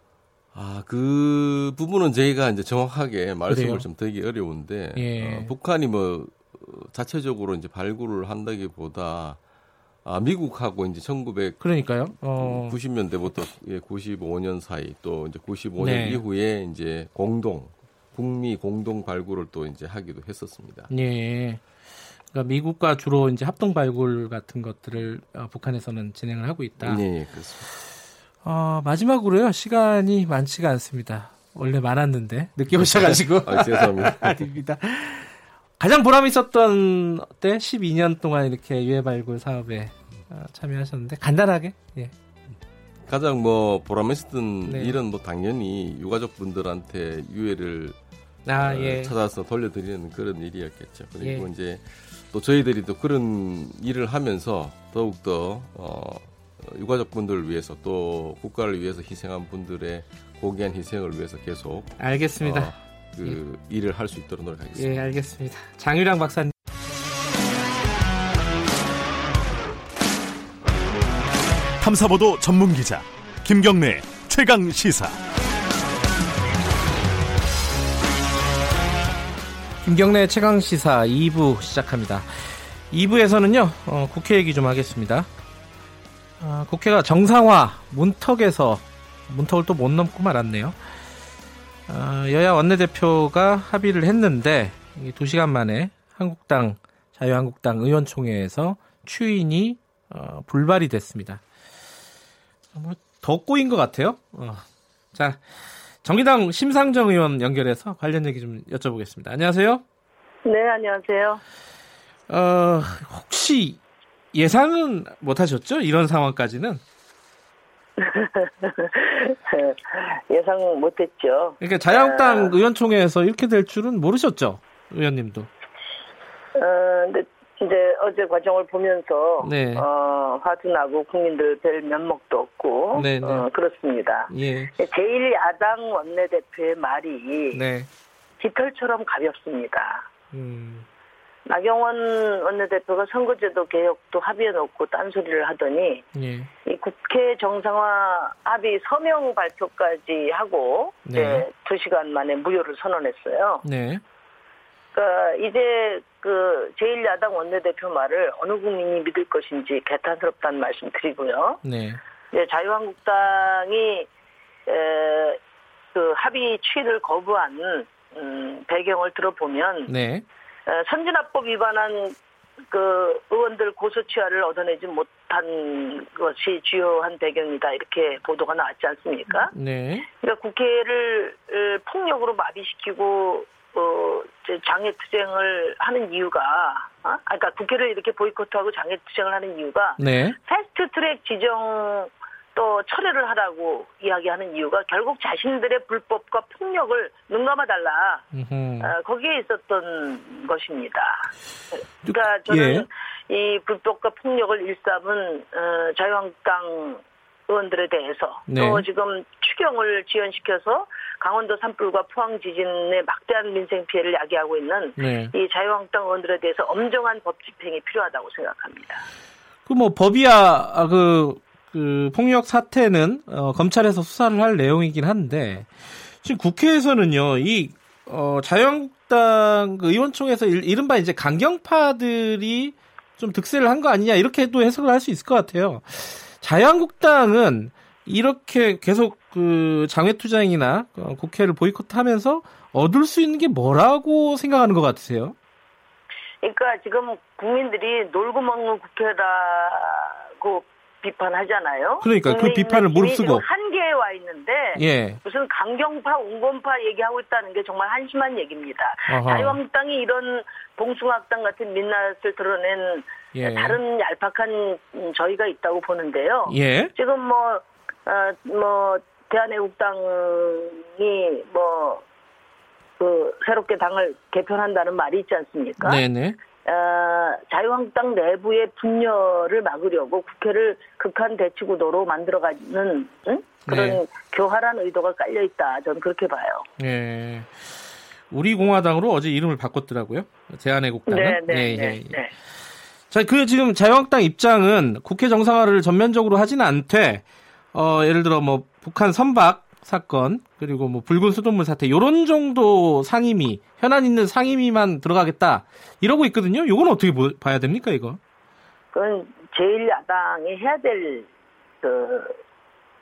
아, 그 부분은 저희가 이제 정확하게 말씀을 그래요? 좀 드리기 어려운데 예. 어, 북한이 뭐 자체적으로 이제 발굴을 한다기보다 아, 미국하고 이제 1900 그러니까요. 어. 90년대부터 예, 95년 사이 또 이제 95년 네. 이후에 이제 공동 북미 공동 발굴을 또 이제 하기도 했었습니다. 예. 그러니까 미국과 주로 이제 합동 발굴 같은 것들을 어, 북한에서는 진행을 하고 있다. 예, 예 그렇습니다. 어, 마지막으로요. 시간이 많지가 않습니다. 원래 많았는데 늦게 오셔가지고. 아, 죄송합니다. *laughs* 아닙니다. 가장 보람 있었던 때 12년 동안 이렇게 유해 발굴 사업에 어, 참여하셨는데 간단하게 예. 가장 뭐 보람 있었던 네. 일은 뭐 당연히 유가족 분들한테 유해를 아, 어, 예. 찾아서 돌려드리는 그런 일이었겠죠. 그리고 예. 이제 또 저희들이 또 그런 일을 하면서 더욱더 어, 유가족 분들을 위해서 또 국가를 위해서 희생한 분들의 고귀한 희생을 위해서 계속 알겠습니다. 어, 그 예. 일을 할 수 있도록 노력하겠습니다. 예, 알겠습니다. 장유랑 박사님. 탐사보도 전문 기자 김경래 최강 시사. 김경래 최강 시사 2부 시작합니다. 2부에서는요 어, 국회 얘기 좀 하겠습니다. 어, 국회가 정상화 문턱에서 문턱을 또 못 넘고 말았네요. 어, 여야 원내대표가 합의를 했는데 2시간 만에 한국당 자유한국당 의원총회에서 추인이 어, 불발이 됐습니다. 뭐 더 꼬인 것 같아요. 어. 자, 정의당 심상정 의원 연결해서 관련 얘기 좀 여쭤보겠습니다. 안녕하세요. 네, 안녕하세요. 어, 혹시 예상은 못 하셨죠? 이런 상황까지는? *laughs* 예상 못했죠. 그러니까 자유한국당 아... 의원총회에서 이렇게 될 줄은 모르셨죠, 의원님도. 어, 근데 이제 어제 과정을 보면서 네. 어, 화도 나고 국민들 별 면목도 없고 네, 네. 어, 그렇습니다. 예. 제일 야당 원내대표의 말이 네. 깃털처럼 가볍습니다. 음. 나경원 원내대표가 선거제도 개혁도 합의해 놓고 딴소리를 하더니 예. 이 국회 정상화 합의 서명 발표까지 하고 네. 두 시간 만에 무효를 선언했어요. 네. 그러니까 이제 그 제1야당 원내대표 말을 어느 국민이 믿을 것인지 개탄스럽다는 말씀 드리고요. 네. 이제 자유한국당이 에, 그 합의 취를 거부한 음, 배경을 들어보면 네. 에, 선진화법 위반한 그 의원들 고소치하를 얻어내지 못한 것이 주요한 배경이다 이렇게 보도가 나왔지 않습니까? 네. 그러니까 국회를 폭력으로 마비시키고 어, 장애 투쟁을 하는 이유가, 어? 그러니까 국회를 이렇게 보이콧하고 장애 투쟁을 하는 이유가, 네. 패스트 트랙 지정 또 철회를 하라고 이야기하는 이유가 결국 자신들의 불법과 폭력을 눈감아 달라. 어, 거기에 있었던 것입니다. 그러니까 저는 예. 이 불법과 폭력을 일삼은 어, 자유한국당 의원들에 대해서 네. 또 지금 추경을 지연시켜서 강원도 산불과 포항 지진의 막대한 민생 피해를 야기하고 있는 네. 이 자유한국당 의원들에 대해서 엄정한 법 집행이 필요하다고 생각합니다. 그 뭐 법이야 그, 그 폭력 사태는 어, 검찰에서 수사를 할 내용이긴 한데 지금 국회에서는요 이 어, 자유한국당 그 의원총회에서 이른바 이제 강경파들이 좀 득세를 한 거 아니냐 이렇게도 해석을 할 수 있을 것 같아요. 자유한국당은 이렇게 계속 그 장외투쟁이나 어, 국회를 보이콧하면서 얻을 수 있는 게 뭐라고 생각하는 것 같으세요? 그러니까 지금 국민들이 놀고 먹는 국회라고 비판하잖아요. 그러니까 그 비판을 무릅쓰고 한계에 와 있는데 예. 무슨 강경파, 온건파 얘기하고 있다는 게 정말 한심한 얘기입니다. 아하. 자유한국당이 이런 봉숭아학당 같은 민낯을 드러낸 예. 다른 얄팍한 저희가 있다고 보는데요. 예. 지금 뭐, 어, 뭐, 대한애국당이 뭐, 그, 새롭게 당을 개편한다는 말이 있지 않습니까? 네네. 어, 자유한국당 내부의 분열을 막으려고 국회를 극한 대치 구도로 만들어가는 응? 그런 네. 교활한 의도가 깔려 있다. 저는 그렇게 봐요. 네. 우리 공화당으로 어제 이름을 바꿨더라고요. 대한애국당은. 네, 네, 네, 네. 네. 자, 그 지금 자유한국당 입장은 국회 정상화를 전면적으로 하지는 않되 어, 예를 들어 뭐 북한 선박 사건 그리고 뭐 붉은 수돗물 사태 요런 정도 상임위 현안 있는 상임위만 들어가겠다 이러고 있거든요. 요건 어떻게 보, 봐야 됩니까 이거? 그건 제일 야당이 해야 될 그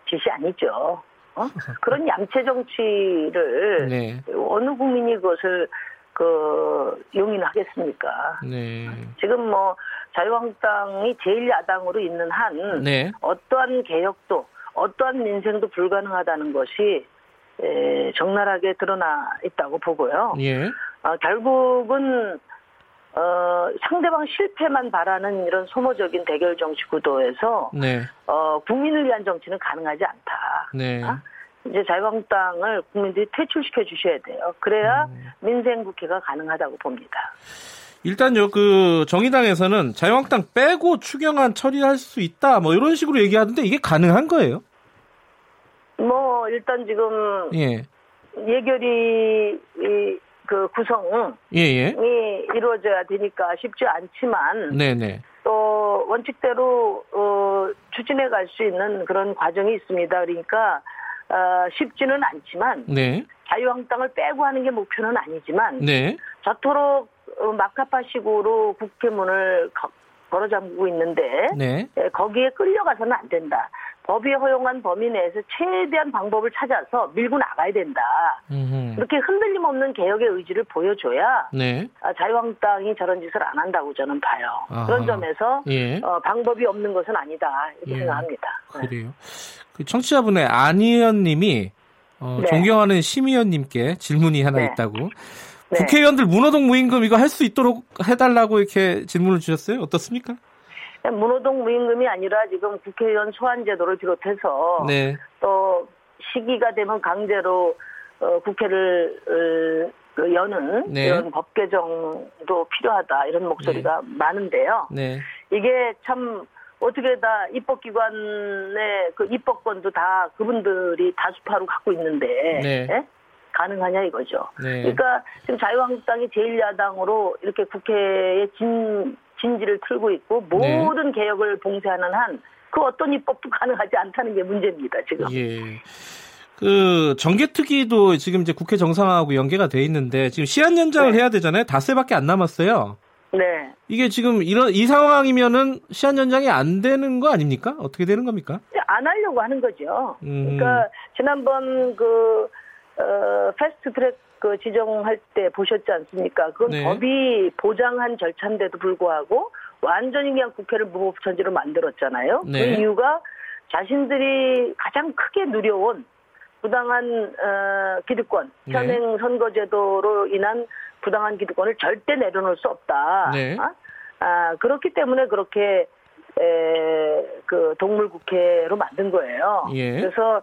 짓이 아니죠. 어? 그런 양체 정치를 *laughs* 네. 어느 국민이 그것을 그 용인하겠습니까? 네. 지금 뭐 자유한국당이 제1야당으로 있는 한 네. 어떠한 개혁도 어떠한 민생도 불가능하다는 것이 에, 적나라하게 드러나 있다고 보고요. 예. 어, 결국은 어, 상대방 실패만 바라는 이런 소모적인 대결 정치 구도에서 네. 어, 국민을 위한 정치는 가능하지 않다. 네. 어? 이제 자유한국당을 국민들이 퇴출시켜 주셔야 돼요. 그래야 음. 민생 국회가 가능하다고 봅니다. 일단요, 그 정의당에서는 자유한국당 빼고 추경안 처리할 수 있다, 뭐 이런 식으로 얘기하는데 이게 가능한 거예요? 뭐 일단 지금 예. 예결이 그 구성이 예예. 이루어져야 되니까 쉽지 않지만 네네. 또 원칙대로 어, 추진해 갈 수 있는 그런 과정이 있습니다. 그러니까 어, 쉽지는 않지만 네. 자유한국당을 빼고 하는 게 목표는 아니지만 네. 저토록 어, 막가파식으로 국회문을 걸어 잠그고 있는데 네. 예, 거기에 끌려가서는 안 된다. 법이 허용한 범위 내에서 최대한 방법을 찾아서 밀고 나가야 된다. 음흠. 그렇게 흔들림 없는 개혁의 의지를 보여줘야 네. 아, 자유한국당이 저런 짓을 안 한다고 저는 봐요. 아하. 그런 점에서 예. 어, 방법이 없는 것은 아니다 이렇게 예. 생각합니다. 네. 그래요. 그 청취자분의 안 의원님이 어, 네. 존경하는 심 의원님께 질문이 하나 네. 있다고. 네. 국회의원들 문호동 무임금 이거 할 수 있도록 해달라고 이렇게 질문을 주셨어요. 어떻습니까? 문호동 무임금이 아니라 지금 국회의원 소환 제도를 비롯해서 네. 또 시기가 되면 강제로 어, 국회를 어, 그 여는 네. 이런 법 개정도 필요하다 이런 목소리가 네. 많은데요. 네. 이게 참 어떻게 다 입법기관의 그 입법권도 다 그분들이 다수파로 갖고 있는데 네. 예? 가능하냐 이거죠. 네. 그러니까 지금 자유한국당이 제1야당으로 이렇게 국회에 진 진지를 틀고 있고 네. 모든 네. 개혁을 봉쇄하는 한 그 어떤 입법도 *laughs* 가능하지 않다는 게 문제입니다 지금. 예. 그 정개특위도 지금 이제 국회 정상화하고 연계가 돼 있는데 지금 시한 연장을 네. 해야 되잖아요. 닷새밖에 안 남았어요. 네. 이게 지금 이런 이 상황이면은 시한 연장이 안 되는 거 아닙니까? 어떻게 되는 겁니까? 안 하려고 하는 거죠. 음. 그러니까 지난번 그 어, 패스트트랙 그 지정할 때 보셨지 않습니까? 그건 네. 법이 보장한 절차인데도 불구하고 완전히 그냥 국회를 무법천지로 만들었잖아요. 그 네. 그 이유가 자신들이 가장 크게 누려온 부당한 어, 기득권, 네. 현행 선거제도로 인한 부당한 기득권을 절대 내려놓을 수 없다. 네. 어? 아, 그렇기 때문에 그렇게 에, 그 동물 국회로 만든 거예요. 예. 그래서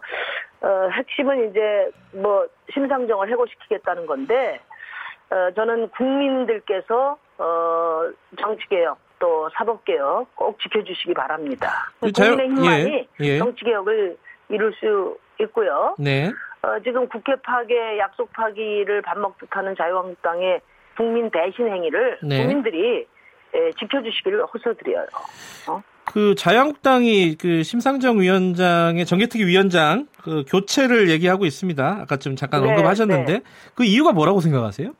어, 핵심은 이제 뭐 심상정을 해고시키겠다는 건데 어, 저는 국민들께서 어, 정치개혁 또 사법개혁 꼭 지켜주시기 바랍니다. 그 국민의 힘만이 예, 예. 정치개혁을 이룰 수 있고요. 네. 어, 지금 국회 파괴, 약속 파기를 밥 먹듯 하는 자유한국당의 국민 대신 행위를 네. 국민들이 예, 지켜주시기를 호소드려요. 어? 그 자유한국당이 그 심상정 위원장의 정개특위 위원장 그 교체를 얘기하고 있습니다. 아까 좀 잠깐 네, 언급하셨는데 네. 그 이유가 뭐라고 생각하세요?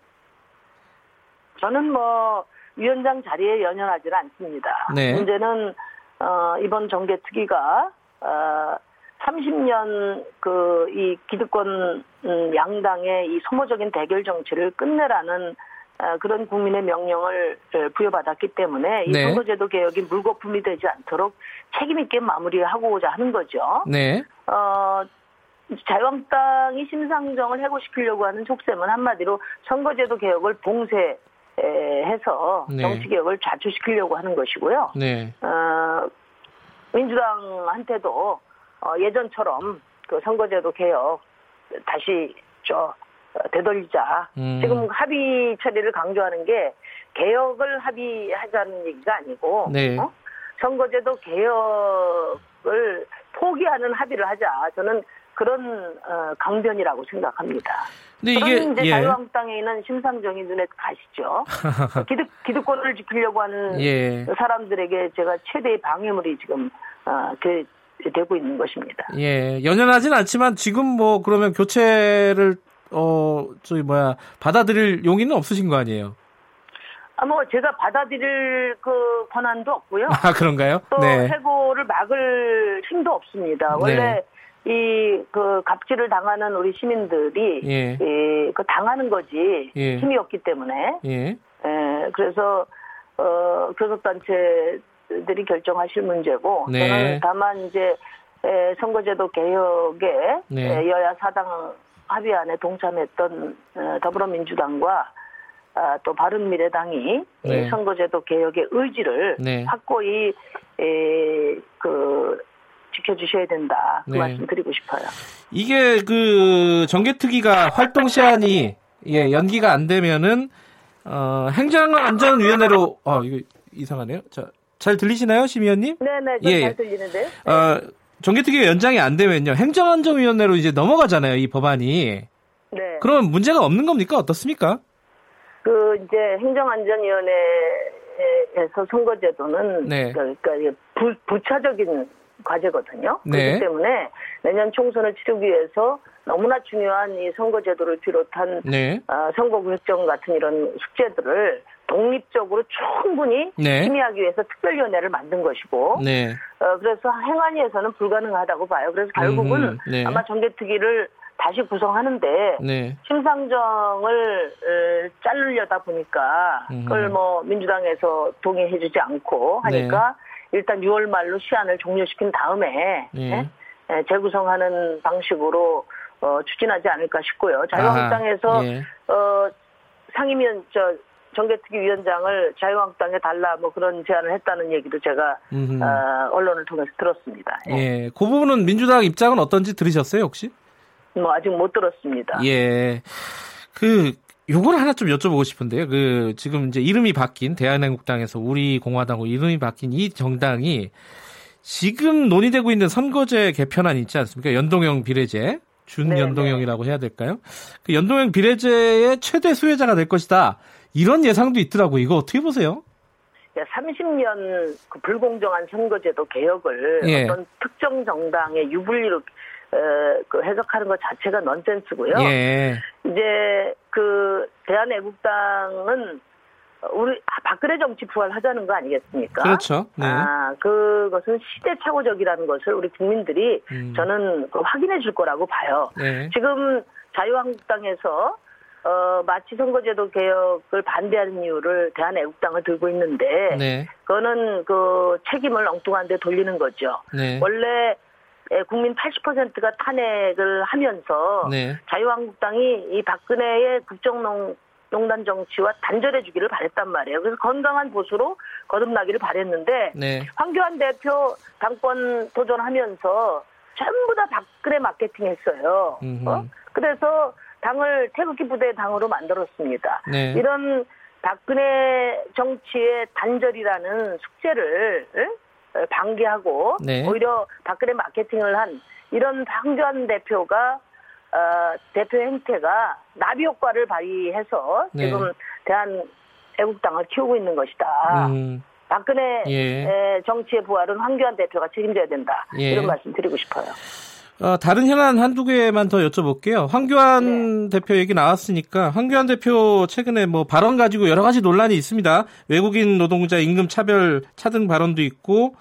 저는 뭐 위원장 자리에 연연하지는 않습니다. 네. 문제는 어, 이번 정개특위가 어, 30년 그 이 기득권 음, 양당의 이 소모적인 대결 정치를 끝내라는 어, 그런 국민의 명령을 어, 부여받았기 때문에 이 네. 선거제도 개혁이 물거품이 되지 않도록 책임있게 마무리하고자 하는 거죠. 네. 어, 자유한국당이 심상정을 해고시키려고 하는 속셈은 한마디로 선거제도 개혁을 봉쇄 해서 네. 정치 개혁을 좌초시키려고 하는 것이고요. 네. 어, 민주당한테도 어, 예전처럼 그 선거제도 개혁 다시 저 되돌리자. 음. 지금 합의 처리를 강조하는 게 개혁을 합의하자는 얘기가 아니고 네. 어? 선거제도 개혁을 포기하는 합의를 하자. 저는 그런 어, 강변이라고 생각합니다. 근데 이게 이제 예. 자유한국당에 있는 심상정이 눈에 가시죠. *laughs* 기득 기득권을 지키려고 하는 예. 사람들에게 제가 최대의 방해물이 지금 어, 되, 되고 있는 것입니다. 예, 연연하진 않지만 지금 뭐 그러면 교체를 어, 저기 뭐야, 받아들일 용의는 없으신 거 아니에요? 아, 뭐, 제가 받아들일 그 권한도 없고요. *laughs* 아, 그런가요? 또 네. 해고를 막을 힘도 없습니다. 원래 네. 이 그 갑질을 당하는 우리 시민들이 예. 이, 그 당하는 거지 예. 힘이 없기 때문에 예. 예 그래서 어 교섭단체들이 결정하실 문제고 네. 저는 다만 이제 에, 선거제도 개혁에 네. 여야 사당 합의안에 동참했던 어, 더불어민주당과 아, 또 바른미래당이 네. 선거제도 개혁의 의지를 네. 확고히 에, 그 지켜주셔야 된다. 그 네. 말씀 드리고 싶어요. 이게 그 정개특위가 활동 시한이 예, 연기가 안 되면은 어, 행정안전위원회로 어 이거 이상하네요. 자, 잘 들리시나요, 심의원님? 네네, 예, 잘 들리는데. 어, 정개특위 연장이 안 되면요, 행정안전위원회로 이제 넘어가잖아요, 이 법안이. 네. 그럼 문제가 없는 겁니까? 어떻습니까? 그 이제 행정안전위원회에서 선거제도는 네. 그러니까 부, 부차적인 과제거든요. 네. 그렇기 때문에 내년 총선을 치르기 위해서 너무나 중요한 이 선거제도를 비롯한 네. 어, 선거 구획정 같은 이런 숙제들을 독립적으로 충분히 네. 심의하기 위해서 특별위원회를 만든 것이고, 네. 어, 그래서 행안위에서는 불가능하다고 봐요. 그래서 결국은 음, 네. 아마 정개특위를 다시 구성하는데 네. 심상정을 어, 자르려다 보니까 그걸 뭐 민주당에서 동의해주지 않고 하니까 네. 일단 6월 말로 시한을 종료시킨 다음에 네. 네? 재구성하는 방식으로 어, 추진하지 않을까 싶고요. 자유한국당에서 예. 어, 상임위원 저 정개특위 위원장을 자유한국당에 달라 뭐 그런 제안을 했다는 얘기도 제가 어, 언론을 통해서 들었습니다. 예. 예. 그 부분은 민주당 입장은 어떤지 들으셨어요 혹시? 뭐 아직 못 들었습니다. 예. 그 요걸 하나 좀 여쭤보고 싶은데요. 그 지금 이제 이름이 바뀐 대한민국당에서 우리 공화당으로 이름이 바뀐 이 정당이 지금 논의되고 있는 선거제 개편안 있지 않습니까? 연동형 비례제. 준연동형이라고 해야 될까요? 그 연동형 비례제의 최대 수혜자가 될 것이다. 이런 예상도 있더라고. 이거 어떻게 보세요? 30년 그 불공정한 선거제도 개혁을 예. 어떤 특정 정당의 유불리로 어, 그 해석하는 것 자체가 넌센스고요. 예. 이제 그 대한애국당은 우리 박근혜 정치 부활하자는 거 아니겠습니까? 그렇죠. 네. 아 그것은 시대착오적이라는 것을 우리 국민들이 음. 저는 그 확인해 줄 거라고 봐요. 네. 지금 자유한국당에서 어, 마치 선거제도 개혁을 반대하는 이유를 대한애국당을 들고 있는데, 네. 그거는 그 책임을 엉뚱한 데 돌리는 거죠. 네. 원래 국민 80%가 탄핵을 하면서 네. 자유한국당이 이 박근혜의 국정농 농단 정치와 단절해 주기를 바랬단 말이에요. 그래서 건강한 보수로 거듭나기를 바랬는데 네. 황교안 대표 당권 도전하면서 전부 다 박근혜 마케팅 했어요. 어? 그래서 당을 태극기 부대 당으로 만들었습니다. 네. 이런 박근혜 정치의 단절이라는 숙제를 방기하고 네. 오히려 박근혜 마케팅을 한 이런 황교안 대표가 어, 대표 행태가 나비 효과를 발휘해서 네. 지금 대한 애국당을 키우고 있는 것이다. 음. 박근혜 예. 정치의 부활은 황교안 대표가 책임져야 된다. 예. 이런 말씀 드리고 싶어요. 어, 다른 현안 한두 개만 더 여쭤볼게요. 황교안 네. 대표 얘기 나왔으니까 황교안 대표 최근에 뭐 발언 가지고 여러 가지 논란이 있습니다. 외국인 노동자 임금 차별 차등 발언도 있고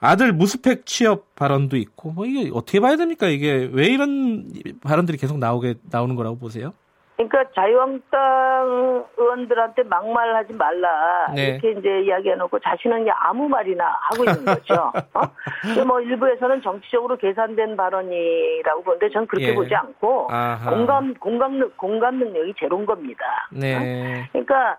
아들 무스펙 취업 발언도 있고 뭐 이게 어떻게 봐야 됩니까? 이게 왜 이런 발언들이 계속 나오게 나오는 거라고 보세요? 그러니까 자유한국당 의원들한테 막말하지 말라 네. 이렇게 이제 이야기해놓고 자신은 아무 말이나 하고 있는 거죠. *laughs* 어? 뭐 일부에서는 정치적으로 계산된 발언이라고 보는데 전 그렇게 예. 보지 않고 아하. 공감 공감 공감 능력이 제로인 겁니다. 네. 어? 그러니까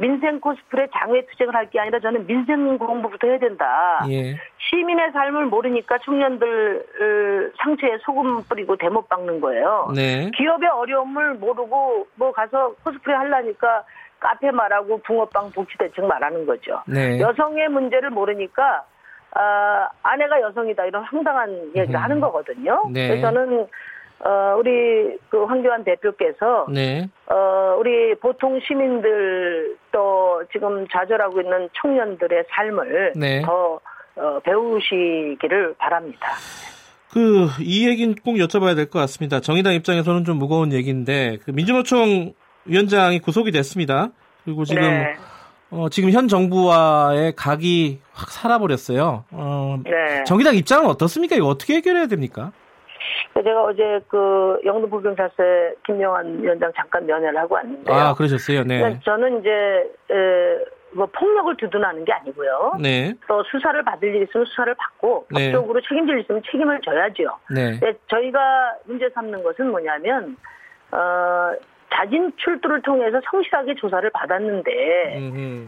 민생 코스프레 장외 투쟁을 할 게 아니라 저는 민생 공부부터 해야 된다. 예. 시민의 삶을 모르니까 청년들 상처에 소금 뿌리고 대못 박는 거예요. 네. 기업의 어려움을 모르고 뭐 가서 코스프레 하려니까 카페 말하고 붕어빵 복지 대책 말하는 거죠. 네. 여성의 문제를 모르니까 아, 아내가 여성이다 이런 황당한 얘기를 음. 하는 거거든요. 네. 그래서 저는 어, 우리 그 황교안 대표께서 네. 어, 우리 보통 시민들 또 지금 좌절하고 있는 청년들의 삶을 네. 더 어, 배우시기를 바랍니다. 그 이 얘기는 꼭 여쭤봐야 될 것 같습니다. 정의당 입장에서는 좀 무거운 얘기인데 그 민주노총 위원장이 구속이 됐습니다. 그리고 지금 네. 어, 지금 현 정부와의 각이 확 살아버렸어요. 어, 네. 정의당 입장은 어떻습니까? 이거 어떻게 해결해야 됩니까? 제가 어제 그 영등포경찰서에 김영환 위원장 잠깐 면회를 하고 왔는데요. 아, 그러셨어요? 네. 저는 이제, 에, 뭐 폭력을 두둔하는 게 아니고요. 네. 또 수사를 받을 일 있으면 수사를 받고 네. 법적으로 책임질 일 있으면 책임을 져야죠. 네. 저희가 문제 삼는 것은 뭐냐면 어, 자진 출두를 통해서 성실하게 조사를 받았는데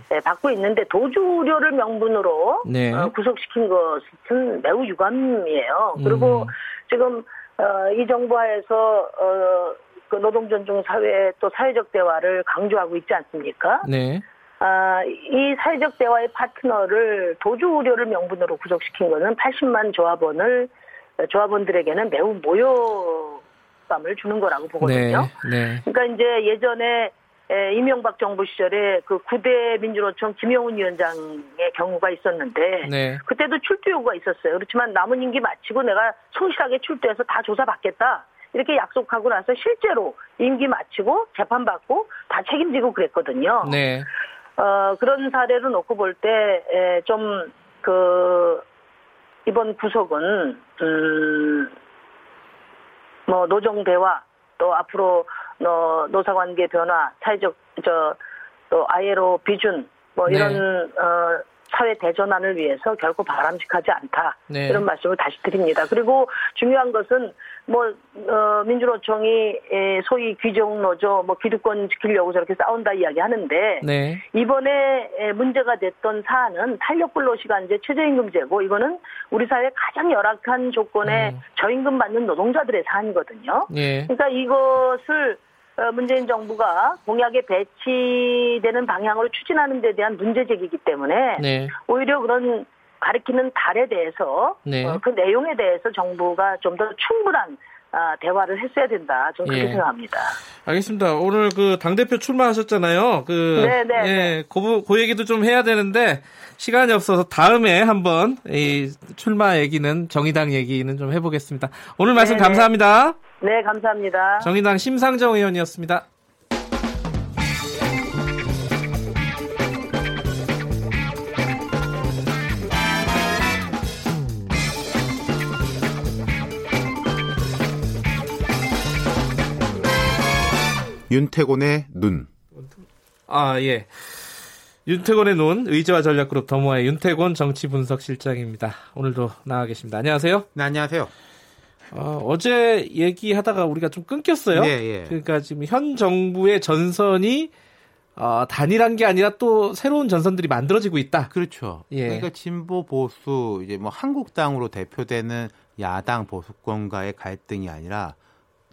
네, 받고 있는데 도주 우려를 명분으로 네. 어, 구속시킨 것은 매우 유감이에요. 그리고 음. 지금 어, 이 정부하에서 어, 그 노동존중 사회 또 사회적 대화를 강조하고 있지 않습니까? 네. 아, 이 사회적 대화의 파트너를 도주 우려를 명분으로 구속시킨 것은 80만 조합원을 조합원들에게는 매우 모욕감을 주는 거라고 보거든요. 네, 네. 그러니까 이제 예전에 이명박 정부 시절에 그 9대 민주노총 김영훈 위원장의 경우가 있었는데 네. 그때도 출두 요구가 있었어요. 그렇지만 남은 임기 마치고 내가 성실하게 출두해서 다 조사받겠다. 이렇게 약속하고 나서 실제로 임기 마치고 재판받고 다 책임지고 그랬거든요. 네. 어, 그런 사례를 놓고 볼 때, 좀, 그, 이번 구속은, 음, 뭐, 노정 대화, 또 앞으로, 어, 노사관계 변화, 사회적, 저, 또 아예로 비준, 뭐, 이런, 네. 어, 사회 대전환을 위해서 결코 바람직하지 않다. 네. 이런 말씀을 다시 드립니다. 그리고 중요한 것은 뭐 어, 민주노총이 소위 귀족 노조 뭐 기득권 지키려고 저렇게 싸운다 이야기하는데 네. 이번에 문제가 됐던 사안은 탄력 근로시간제 최저임금제고 이거는 우리 사회 가장 열악한 조건의 음. 저임금 받는 노동자들의 사안이거든요. 네. 그러니까 이것을 어, 문재인 정부가 공약에 배치되는 방향으로 추진하는 데 대한 문제 제기이기 때문에 네. 오히려 그런 가리키는 달에 대해서 네. 어, 그 내용에 대해서 정부가 좀 더 충분한 아, 대화를 했어야 된다. 저는 그렇게 예. 생각합니다. 알겠습니다. 오늘 그 당대표 출마하셨잖아요. 그, 네네. 네, 예, 네. 그, 그 얘기도 좀 해야 되는데, 시간이 없어서 다음에 한번 이 출마 얘기는, 정의당 얘기는 좀 해보겠습니다. 오늘 말씀 네네. 감사합니다. 네, 감사합니다. 정의당 심상정 의원이었습니다. 윤태곤의 눈. 아, 예. 윤태곤의 눈, 의지와 전략그룹 더모아의 윤태곤 정치분석실장입니다. 오늘도 나와 계십니다. 안녕하세요. 네, 안녕하세요. 어, 제 얘기하다가 우리가 좀 끊겼어요. 예, 예. 그러니까 지금 현 정부의 전선이 어, 단일한 게 아니라 또 새로운 전선들이 만들어지고 있다. 그렇죠. 예. 그러니까 진보 보수 이제 뭐 한국당으로 대표되는 야당 보수권과의 갈등이 아니라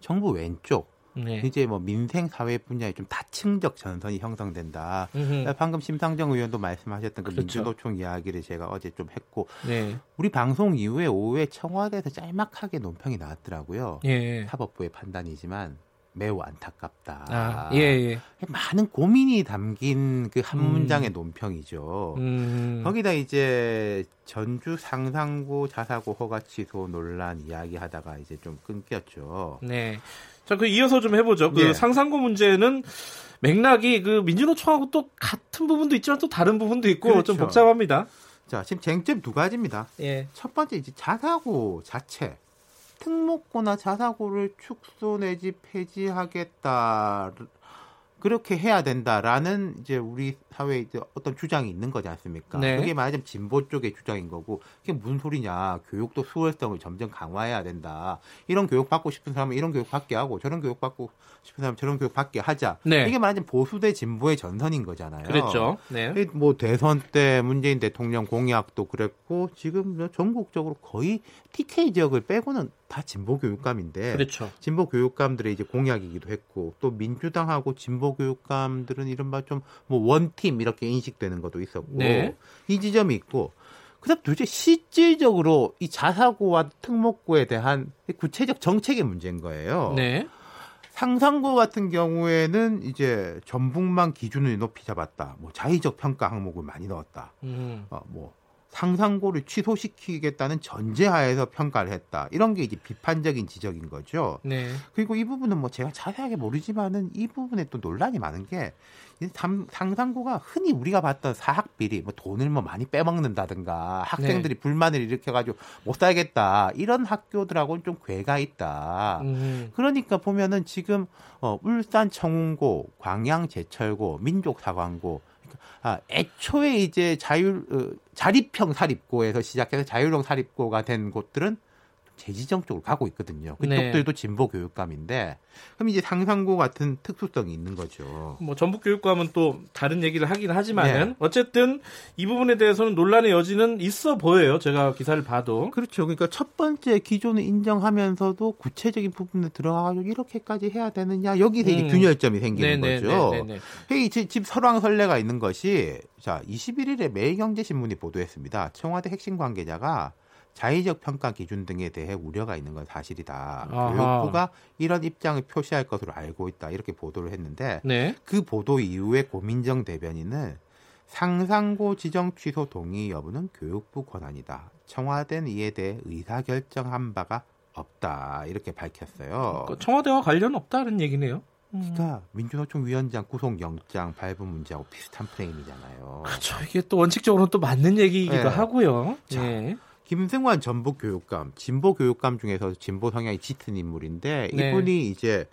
정부 왼쪽 네. 이제 뭐 민생 사회 분야에 좀 다층적 전선이 형성된다. 음흠. 방금 심상정 의원도 말씀하셨던 그 그렇죠. 민주노총 이야기를 제가 어제 좀 했고 네. 우리 방송 이후에 오후에 청와대에서 짤막하게 논평이 나왔더라고요. 예. 사법부의 판단이지만 매우 안타깝다. 아, 예, 예. 많은 고민이 담긴 그한 문장의 음. 논평이죠. 음. 거기다 이제 전주 상상구 자사고 허가 취소 논란 이야기하다가 이제 좀 끊겼죠. 네. 자, 그 이어서 좀 해보죠. 그 예. 상상고 문제는 맥락이 그 민주노총하고 또 같은 부분도 있지만 또 다른 부분도 있고 그렇죠. 좀 복잡합니다. 자, 지금 쟁점 두 가지입니다. 예. 첫 번째 이제 자사고 자체 특목고나 자사고를 축소 내지 폐지하겠다. 그렇게 해야 된다라는 이제 우리 사회에 이제 어떤 주장이 있는 거지 않습니까? 네. 그게 말하자면 진보 쪽의 주장인 거고 그게 무슨 소리냐? 교육도 수월성을 점점 강화해야 된다. 이런 교육 받고 싶은 사람은 이런 교육 받게 하고 저런 교육 받고 싶은 사람은 저런 교육 받게 하자. 네. 이게 말하자면 보수 대 진보의 전선인 거잖아요. 그렇죠. 네. 뭐 대선 때 문재인 대통령 공약도 그랬고 지금 뭐 전국적으로 거의 TK 지역을 빼고는 다 진보 교육감인데 그렇죠. 진보 교육감들의 이제 공약이기도 했고 또 민주당하고 진보 교육감들은 이른바 좀 뭐 원팀 이렇게 인식되는 것도 있었고 네. 이 지점이 있고 그다음 도대체 실질적으로 이 자사고와 특목고에 대한 구체적 정책의 문제인 거예요. 네. 상상고 같은 경우에는 이제 전북만 기준을 높이 잡았다. 뭐 자의적 평가 항목을 많이 넣었다. 음. 어, 뭐 상상고를 취소시키겠다는 전제하에서 평가를 했다. 이런 게 이제 비판적인 지적인 거죠. 네. 그리고 이 부분은 뭐 제가 자세하게 모르지만은 이 부분에 또 논란이 많은 게 상상고가 흔히 우리가 봤던 사학 비리, 뭐 돈을 뭐 많이 빼먹는다든가 학생들이 네. 불만을 일으켜가지고 못 살겠다 이런 학교들하고는 좀 괴가 있다. 음. 그러니까 보면은 지금 어, 울산 청운고, 광양 제철고, 민족사관고 아, 애초에 이제 자율 어, 자립형 사립고에서 시작해서 자율형 사립고가 된 곳들은 재지정 쪽으로 가고 있거든요. 그쪽들도 네. 진보 교육감인데 그럼 이제 상상고 같은 특수성이 있는 거죠. 뭐 전북 교육감은 또 다른 얘기를 하긴 하지만은 네. 어쨌든 이 부분에 대해서는 논란의 여지는 있어 보여요. 제가 기사를 봐도. 그렇죠. 그러니까 첫 번째 기존을 인정하면서도 구체적인 부분에 들어가가지고 이렇게까지 해야 되느냐 여기서 음. 이제 균열점이 생기는 네네, 거죠. 네네, 네네. 집 설왕설래가 있는 것이 자 21일에 매일경제신문이 보도했습니다. 청와대 핵심 관계자가 자의적 평가 기준 등에 대해 우려가 있는 건 사실이다. 아하. 교육부가 이런 입장을 표시할 것으로 알고 있다. 이렇게 보도를 했는데 네. 그 보도 이후에 고민정 대변인은 상상고 지정 취소 동의 여부는 교육부 권한이다. 청와대는 이에 대해 의사 결정한 바가 없다. 이렇게 밝혔어요. 그러니까 청와대와 관련 없다는 얘기네요. 그러니까 민주노총 위원장 구속영장 발부 문제하고 비슷한 프레임이잖아요. 그렇죠. 이게 또 원칙적으로는 또 맞는 얘기이기도 네. 하고요. 자, 네. 김승환 전북 교육감, 진보 교육감 중에서 진보 성향이 짙은 인물인데 네. 이분이 이제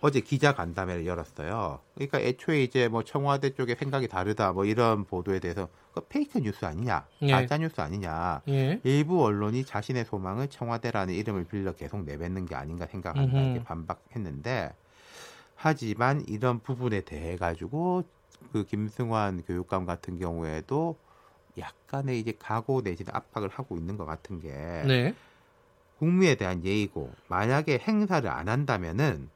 어제 기자 간담회를 열었어요. 그러니까 애초에 이제 뭐 청와대 쪽에 생각이 다르다 뭐 이런 보도에 대해서 그 페이크 뉴스 아니냐, 예. 가짜 뉴스 아니냐. 예. 일부 언론이 자신의 소망을 청와대라는 이름을 빌려 계속 내뱉는 게 아닌가 생각한다 이렇게 반박했는데 하지만 이런 부분에 대해 가지고 그 김승환 교육감 같은 경우에도 약간의 이제 각오 내지는 압박을 하고 있는 것 같은 게 네. 국민에 대한 예의고 만약에 행사를 안 한다면은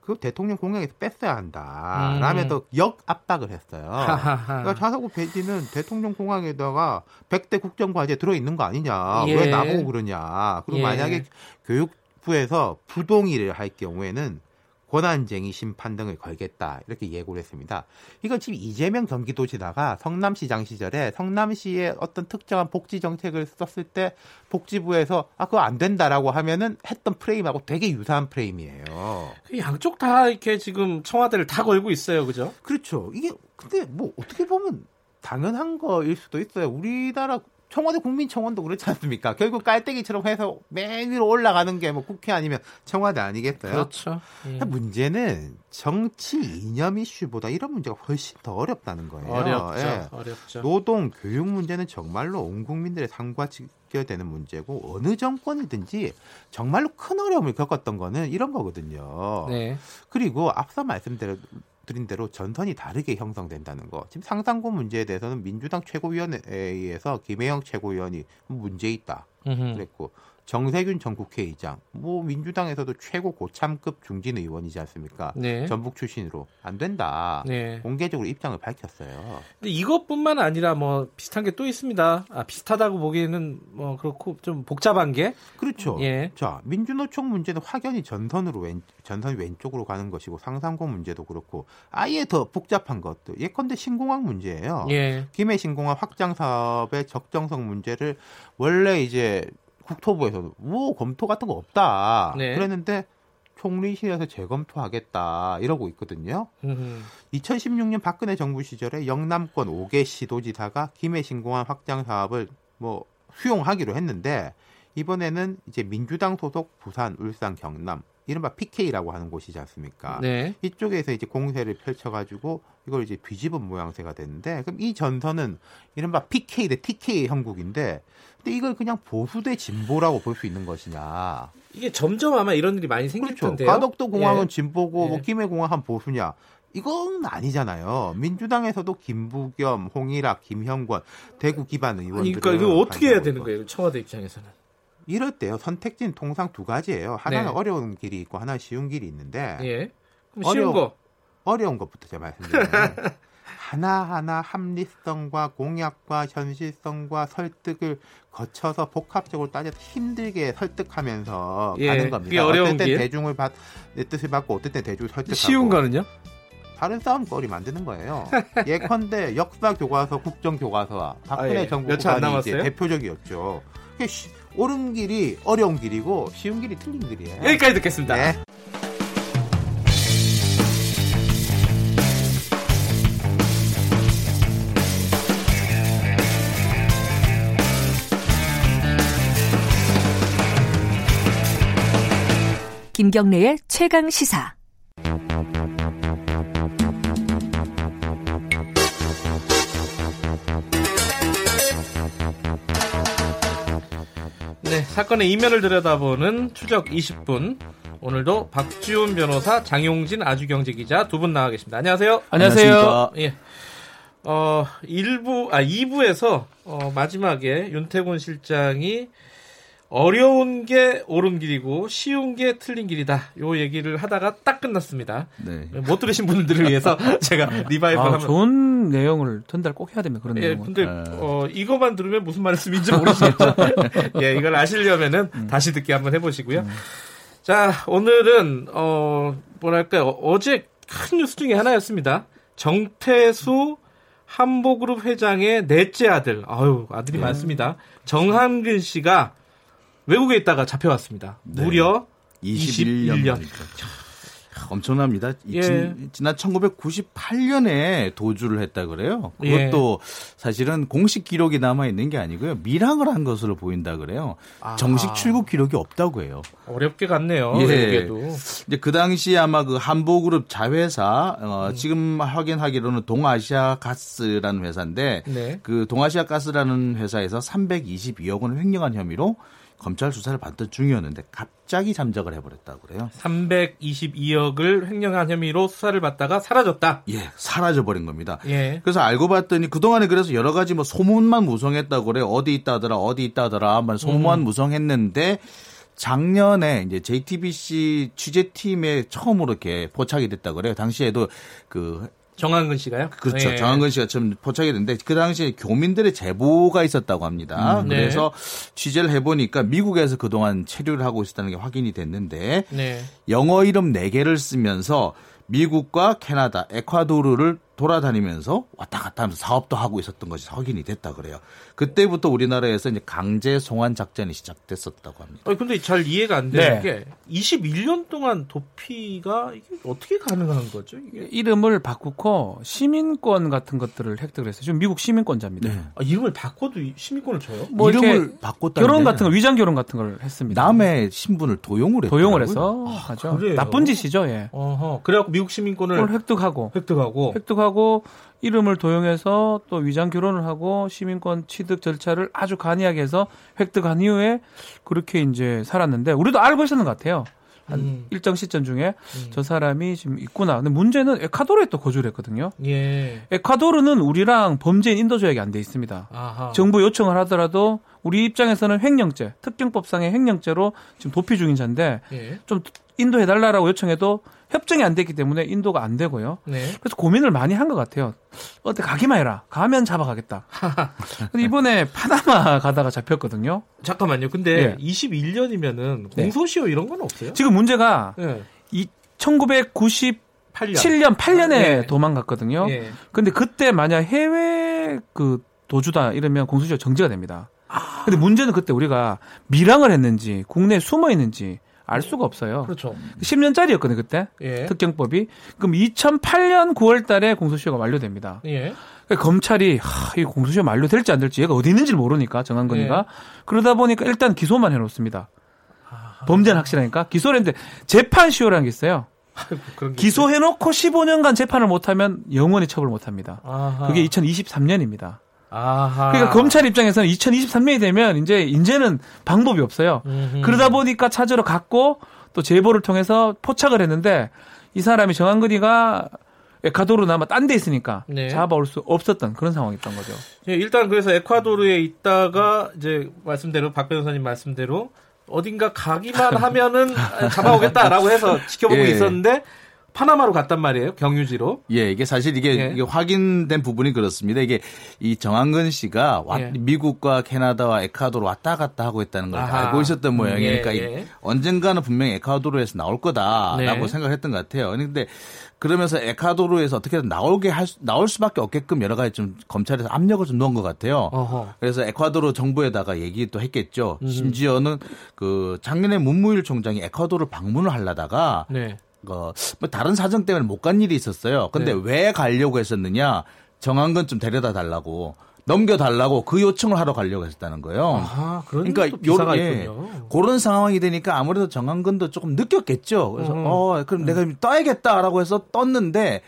그 대통령 공약에서 뺐어야 한다. 음. 라면서 역 압박을 했어요. 그러니까 자사고 배지는 대통령 공약에다가 100대 국정과제 들어있는 거 아니냐. 예. 왜 나보고 그러냐. 그리고 예. 만약에 교육부에서 부동의를 할 경우에는 권한쟁의 심판 등을 걸겠다 이렇게 예고를 했습니다. 이건 지금 이재명 경기도지사가 성남시장 시절에 성남시의 어떤 특정한 복지 정책을 썼을 때 복지부에서 아 그거 안 된다라고 하면은 했던 프레임하고 되게 유사한 프레임이에요. 그 양쪽 다 이렇게 지금 청와대를 다 걸고 있어요, 그죠? 그렇죠. 이게 근데 뭐 어떻게 보면 당연한 거일 수도 있어요. 우리나라 청와대 국민청원도 그렇지 않습니까? 결국 깔때기처럼 해서 맨 위로 올라가는 게 뭐 국회 아니면 청와대 아니겠어요? 그렇죠. 예. 문제는 정치 이념 이슈보다 이런 문제가 훨씬 더 어렵다는 거예요. 어렵죠. 예. 어렵죠. 노동, 교육 문제는 정말로 온 국민들의 삶과 직결되는 문제고 어느 정권이든지 정말로 큰 어려움을 겪었던 거는 이런 거거든요. 네. 그리고 앞서 말씀드 린 드린 대로 전선이 다르게 형성된다는 거. 지금 상상고 문제에 대해서는 민주당 최고위원회에서 김혜영 최고위원이 문제 있다. 그랬고 정세균 전 국회의장, 뭐 민주당에서도 최고 고참급 중진 의원이지 않습니까? 네. 전북 출신으로 안 된다. 네. 공개적으로 입장을 밝혔어요. 근데 이것뿐만 아니라 뭐 비슷한 게 또 있습니다. 아, 비슷하다고 보기에는 뭐 그렇고 좀 복잡한 게 그렇죠. 예. 자 민주노총 문제는 확연히 전선으로 왼 전선 왼쪽으로 가는 것이고 상상고 문제도 그렇고 아예 더 복잡한 것도 예컨대 신공항 문제예요. 예. 김해 신공항 확장 사업의 적정성 문제를 원래 이제 국토부에서도 뭐 검토 같은 거 없다. 네. 그랬는데 총리실에서 재검토하겠다 이러고 있거든요. 음흠. 2016년 박근혜 정부 시절에 영남권 5개 시도지사가 김해 신공항 확장 사업을 뭐 수용하기로 했는데 이번에는 이제 민주당 소속 부산, 울산, 경남 이른바 PK라고 하는 곳이지 않습니까? 네. 이쪽에서 이제 공세를 펼쳐가지고 이걸 이제 뒤집은 모양새가 됐는데 그럼 이 전선은 이른바 PK 대 TK 형국인데 근데 이걸 그냥 보수 대 진보라고 볼 수 있는 것이냐? 이게 점점 아마 이런 일이 많이 생길 그렇죠. 텐데요. 가덕도 공항은 예. 진보고 뭐 예. 김해 공항은 보수냐? 이건 아니잖아요. 민주당에서도 김부겸, 홍일학, 김형권 대구 기반 의원들. 그러니까 이거 어떻게 해야 되는 거예요? 청와대 입장에서는. 이럴 때요. 선택지는 통상 두 가지예요. 하나는 네. 어려운 길이 있고 하나는 쉬운 길이 있는데. 예. 그럼 쉬운 거. 어려운 것부터 제가 말씀드리면 *laughs* 하나하나 합리성과 공약과 현실성과 설득을 거쳐서 복합적으로 따져서 힘들게 설득하면서 예, 가는 겁니다. 어떤 때 대중을 받, 내 뜻을 받고 어떤 때 대중을 설득하고. 쉬운 거는요? 다른 싸움거리 만드는 거예요. *laughs* 예컨대 역사 교과서, 국정 교과서와 박근혜 아, 예. 정부 가 이제 대표적이었죠. 옳은 길이 어려운 길이고 쉬운 길이 틀린 길이에요. 여기까지 듣겠습니다. 네. 김경래의 최강 시사. 네, 사건의 이면을 들여다보는 추적 20분. 오늘도 박지훈 변호사, 장용진 아주경제 기자 두 분 나와 계십니다. 안녕하세요. 안녕하세요. 예. 어, 1부, 아, 2부에서, 어, 마지막에 윤태곤 실장이 어려운 게 옳은 길이고 쉬운 게 틀린 길이다. 요 얘기를 하다가 딱 끝났습니다. 네. 못 들으신 분들을 위해서 *laughs* 제가 리바이벌 아, 하면 좋은 내용을 전달 꼭 해야 됩니다. 그런 예, 내용은. 근데 네. 어, 이거만 들으면 무슨 말씀인지 모르시겠죠. *laughs* 예, 이걸 아시려면은 음. 다시 듣기 한번 해보시고요. 음. 자, 오늘은 어 뭐랄까요 어제 큰 뉴스 중에 하나였습니다. 정태수 한보그룹 회장의 넷째 아들, 아유 아들이 네. 많습니다. 정한근 씨가 외국에 있다가 잡혀왔습니다. 네. 무려 21년. 21년. 엄청납니다. 예. 지난 1998년에 도주를 했다 그래요. 그것도 예. 사실은 공식 기록이 남아 있는 게 아니고요. 밀항을 한 것으로 보인다 그래요. 아. 정식 출국 기록이 없다고 해요. 어렵게 갔네요. 예. 외국에도. 이제 그 당시 아마 그 한보그룹 자회사 어, 음. 지금 확인하기로는 동아시아 가스라는 회사인데 네. 그 동아시아 가스라는 회사에서 322억 원을 횡령한 혐의로 검찰 수사를 받던 중이었는데 갑자기 잠적을 해버렸다고 그래요. 322억을 횡령한 혐의로 수사를 받다가 사라졌다. 예, 사라져 버린 겁니다. 예. 그래서 알고 봤더니 그 동안에 그래서 여러 가지 뭐 소문만 무성했다고 그래요. 어디 있다더라, 어디 있다더라, 한번 소문만 음. 무성했는데. 작년에 이제 JTBC 취재팀에 처음으로 이렇게 포착이 됐다 그래요. 당시에도 그 정한근 씨가요? 그렇죠. 네. 정한근 씨가 좀 포착이 됐는데 그 당시에 교민들의 제보가 있었다고 합니다. 음, 네. 그래서 취재를 해보니까 미국에서 그동안 체류를 하고 있었다는 게 확인이 됐는데 네. 영어 이름 4개를 쓰면서 미국과 캐나다, 에콰도르를 돌아다니면서 왔다 갔다 하면서 사업도 하고 있었던 것이 확인이 됐다 그래요. 그때부터 우리나라에서 이제 강제 송환 작전이 시작됐었다고 합니다. 아니, 근데 잘 이해가 안 되는 네. 게 21년 동안 도피가 이게 어떻게 가능한 거죠? 이게? 이름을 바꾸고 시민권 같은 것들을 획득을 했어요. 지금 미국 시민권자입니다. 네. 아, 이름을 바꿔도 시민권을 줘요? 뭐 이름을 바꿨다 결혼 같은 거 위장 결혼 같은 걸 했습니다. 남의 신분을 도용을 했 도용을 해서 아, 하죠. 그래요? 나쁜 짓이죠, 예. 어허. 그래갖고 미국 시민권을 획득하고 획득하고 획득하고 이름을 도용해서 또 위장 결혼을 하고 시민권 취득 절차를 아주 간이하게 해서 획득한 이후에 그렇게 이제 살았는데 우리도 알고 있었는 것 같아요. 한 음. 일정 시점 중에 음. 저 사람이 지금 있구나. 근데 문제는 에콰도르에 또 거주를 했거든요. 예. 에콰도르는 우리랑 범죄인 인도 조약이 안 돼 있습니다. 아하. 정부 요청을 하더라도 우리 입장에서는 횡령죄, 특경법상의 횡령죄로 지금 도피 중인 자인데 예. 좀 인도 해달라라고 요청해도 협정이 안 됐기 때문에 인도가 안 되고요. 네. 그래서 고민을 많이 한 것 같아요. 어때 가기만 해라. 가면 잡아가겠다. *laughs* 근데 이번에 파나마 가다가 잡혔거든요. 잠깐만요. 근데 네. 21년이면은 공소시효 이런 건 없어요? 지금 문제가 네. 이 1998년 8년에 네. 도망갔거든요. 네. 근데 그때 만약 해외 그 도주다 이러면 공소시효 정지가 됩니다. 아. 근데 문제는 그때 우리가 밀항을 했는지 국내에 숨어 있는지 알 수가 없어요. 그렇죠. 10년짜리였거든요, 그때. 예. 특경법이. 그럼 2008년 9월 달에 공소시효가 만료됩니다. 예. 그러니까 검찰이 하, 이 공소시효 만료될지 안 될지 얘가 어디 있는지를 모르니까 정한건이가 예. 그러다 보니까 일단 기소만 해 놓습니다. 아하. 범죄는 확실하니까 기소를 했는데 재판 시효라는 게 있어요. 기소해놓고 15년간 재판을 못하면 영원히 처벌 못합니다. 아하. 그게 2023년입니다. 아하. 그러니까 검찰 입장에서는 2023년이 되면 이제 이제는 방법이 없어요. 음흠. 그러다 보니까 찾으러 갔고 또 제보를 통해서 포착을 했는데 이 사람이 정한근이가 에콰도르나 딴데 있으니까 네. 잡아올 수 없었던 그런 상황이었던 거죠. 예, 일단 그래서 에콰도르에 있다가 이제 말씀대로 박 변호사님 말씀대로 어딘가 가기만 *laughs* 하면은 잡아오겠다라고 해서 지켜보고 예. 있었는데 파나마로 갔단 말이에요. 경유지로. 예, 이게 사실 이게, 예. 이게 확인된 부분이 그렇습니다. 이게 이 정한근 씨가 와, 예. 미국과 캐나다와 에콰도르 왔다 갔다 하고 있다는 걸 아하. 알고 있었던 모양이에요. 예, 그러니까 예. 언젠가는 분명히 에콰도르에서 나올 거다라고 네. 생각했던 것 같아요. 그런데 그러면서 에콰도르에서 어떻게든 나오게 할 수, 나올 수밖에 없게끔 여러 가지 좀 검찰에서 압력을 좀 넣은 것 같아요. 어허. 그래서 에콰도르 정부에다가 얘기도 했겠죠. 음. 심지어는 그 작년에 문무일 총장이 에콰도르 방문을 하려다가 네. 어, 뭐 다른 사정 때문에 못 간 일이 있었어요. 근데 네. 왜 가려고 했었느냐? 정한 건좀 데려다 달라고. 넘겨달라고 그 요청을 하러 가려고 했었다는 거예요. 아, 그러니까 요런 예, 그런 상황이 되니까 아무래도 정한근도 조금 느꼈겠죠. 그래서 음. 어 그럼 음. 내가 떠야겠다라고 해서 떴는데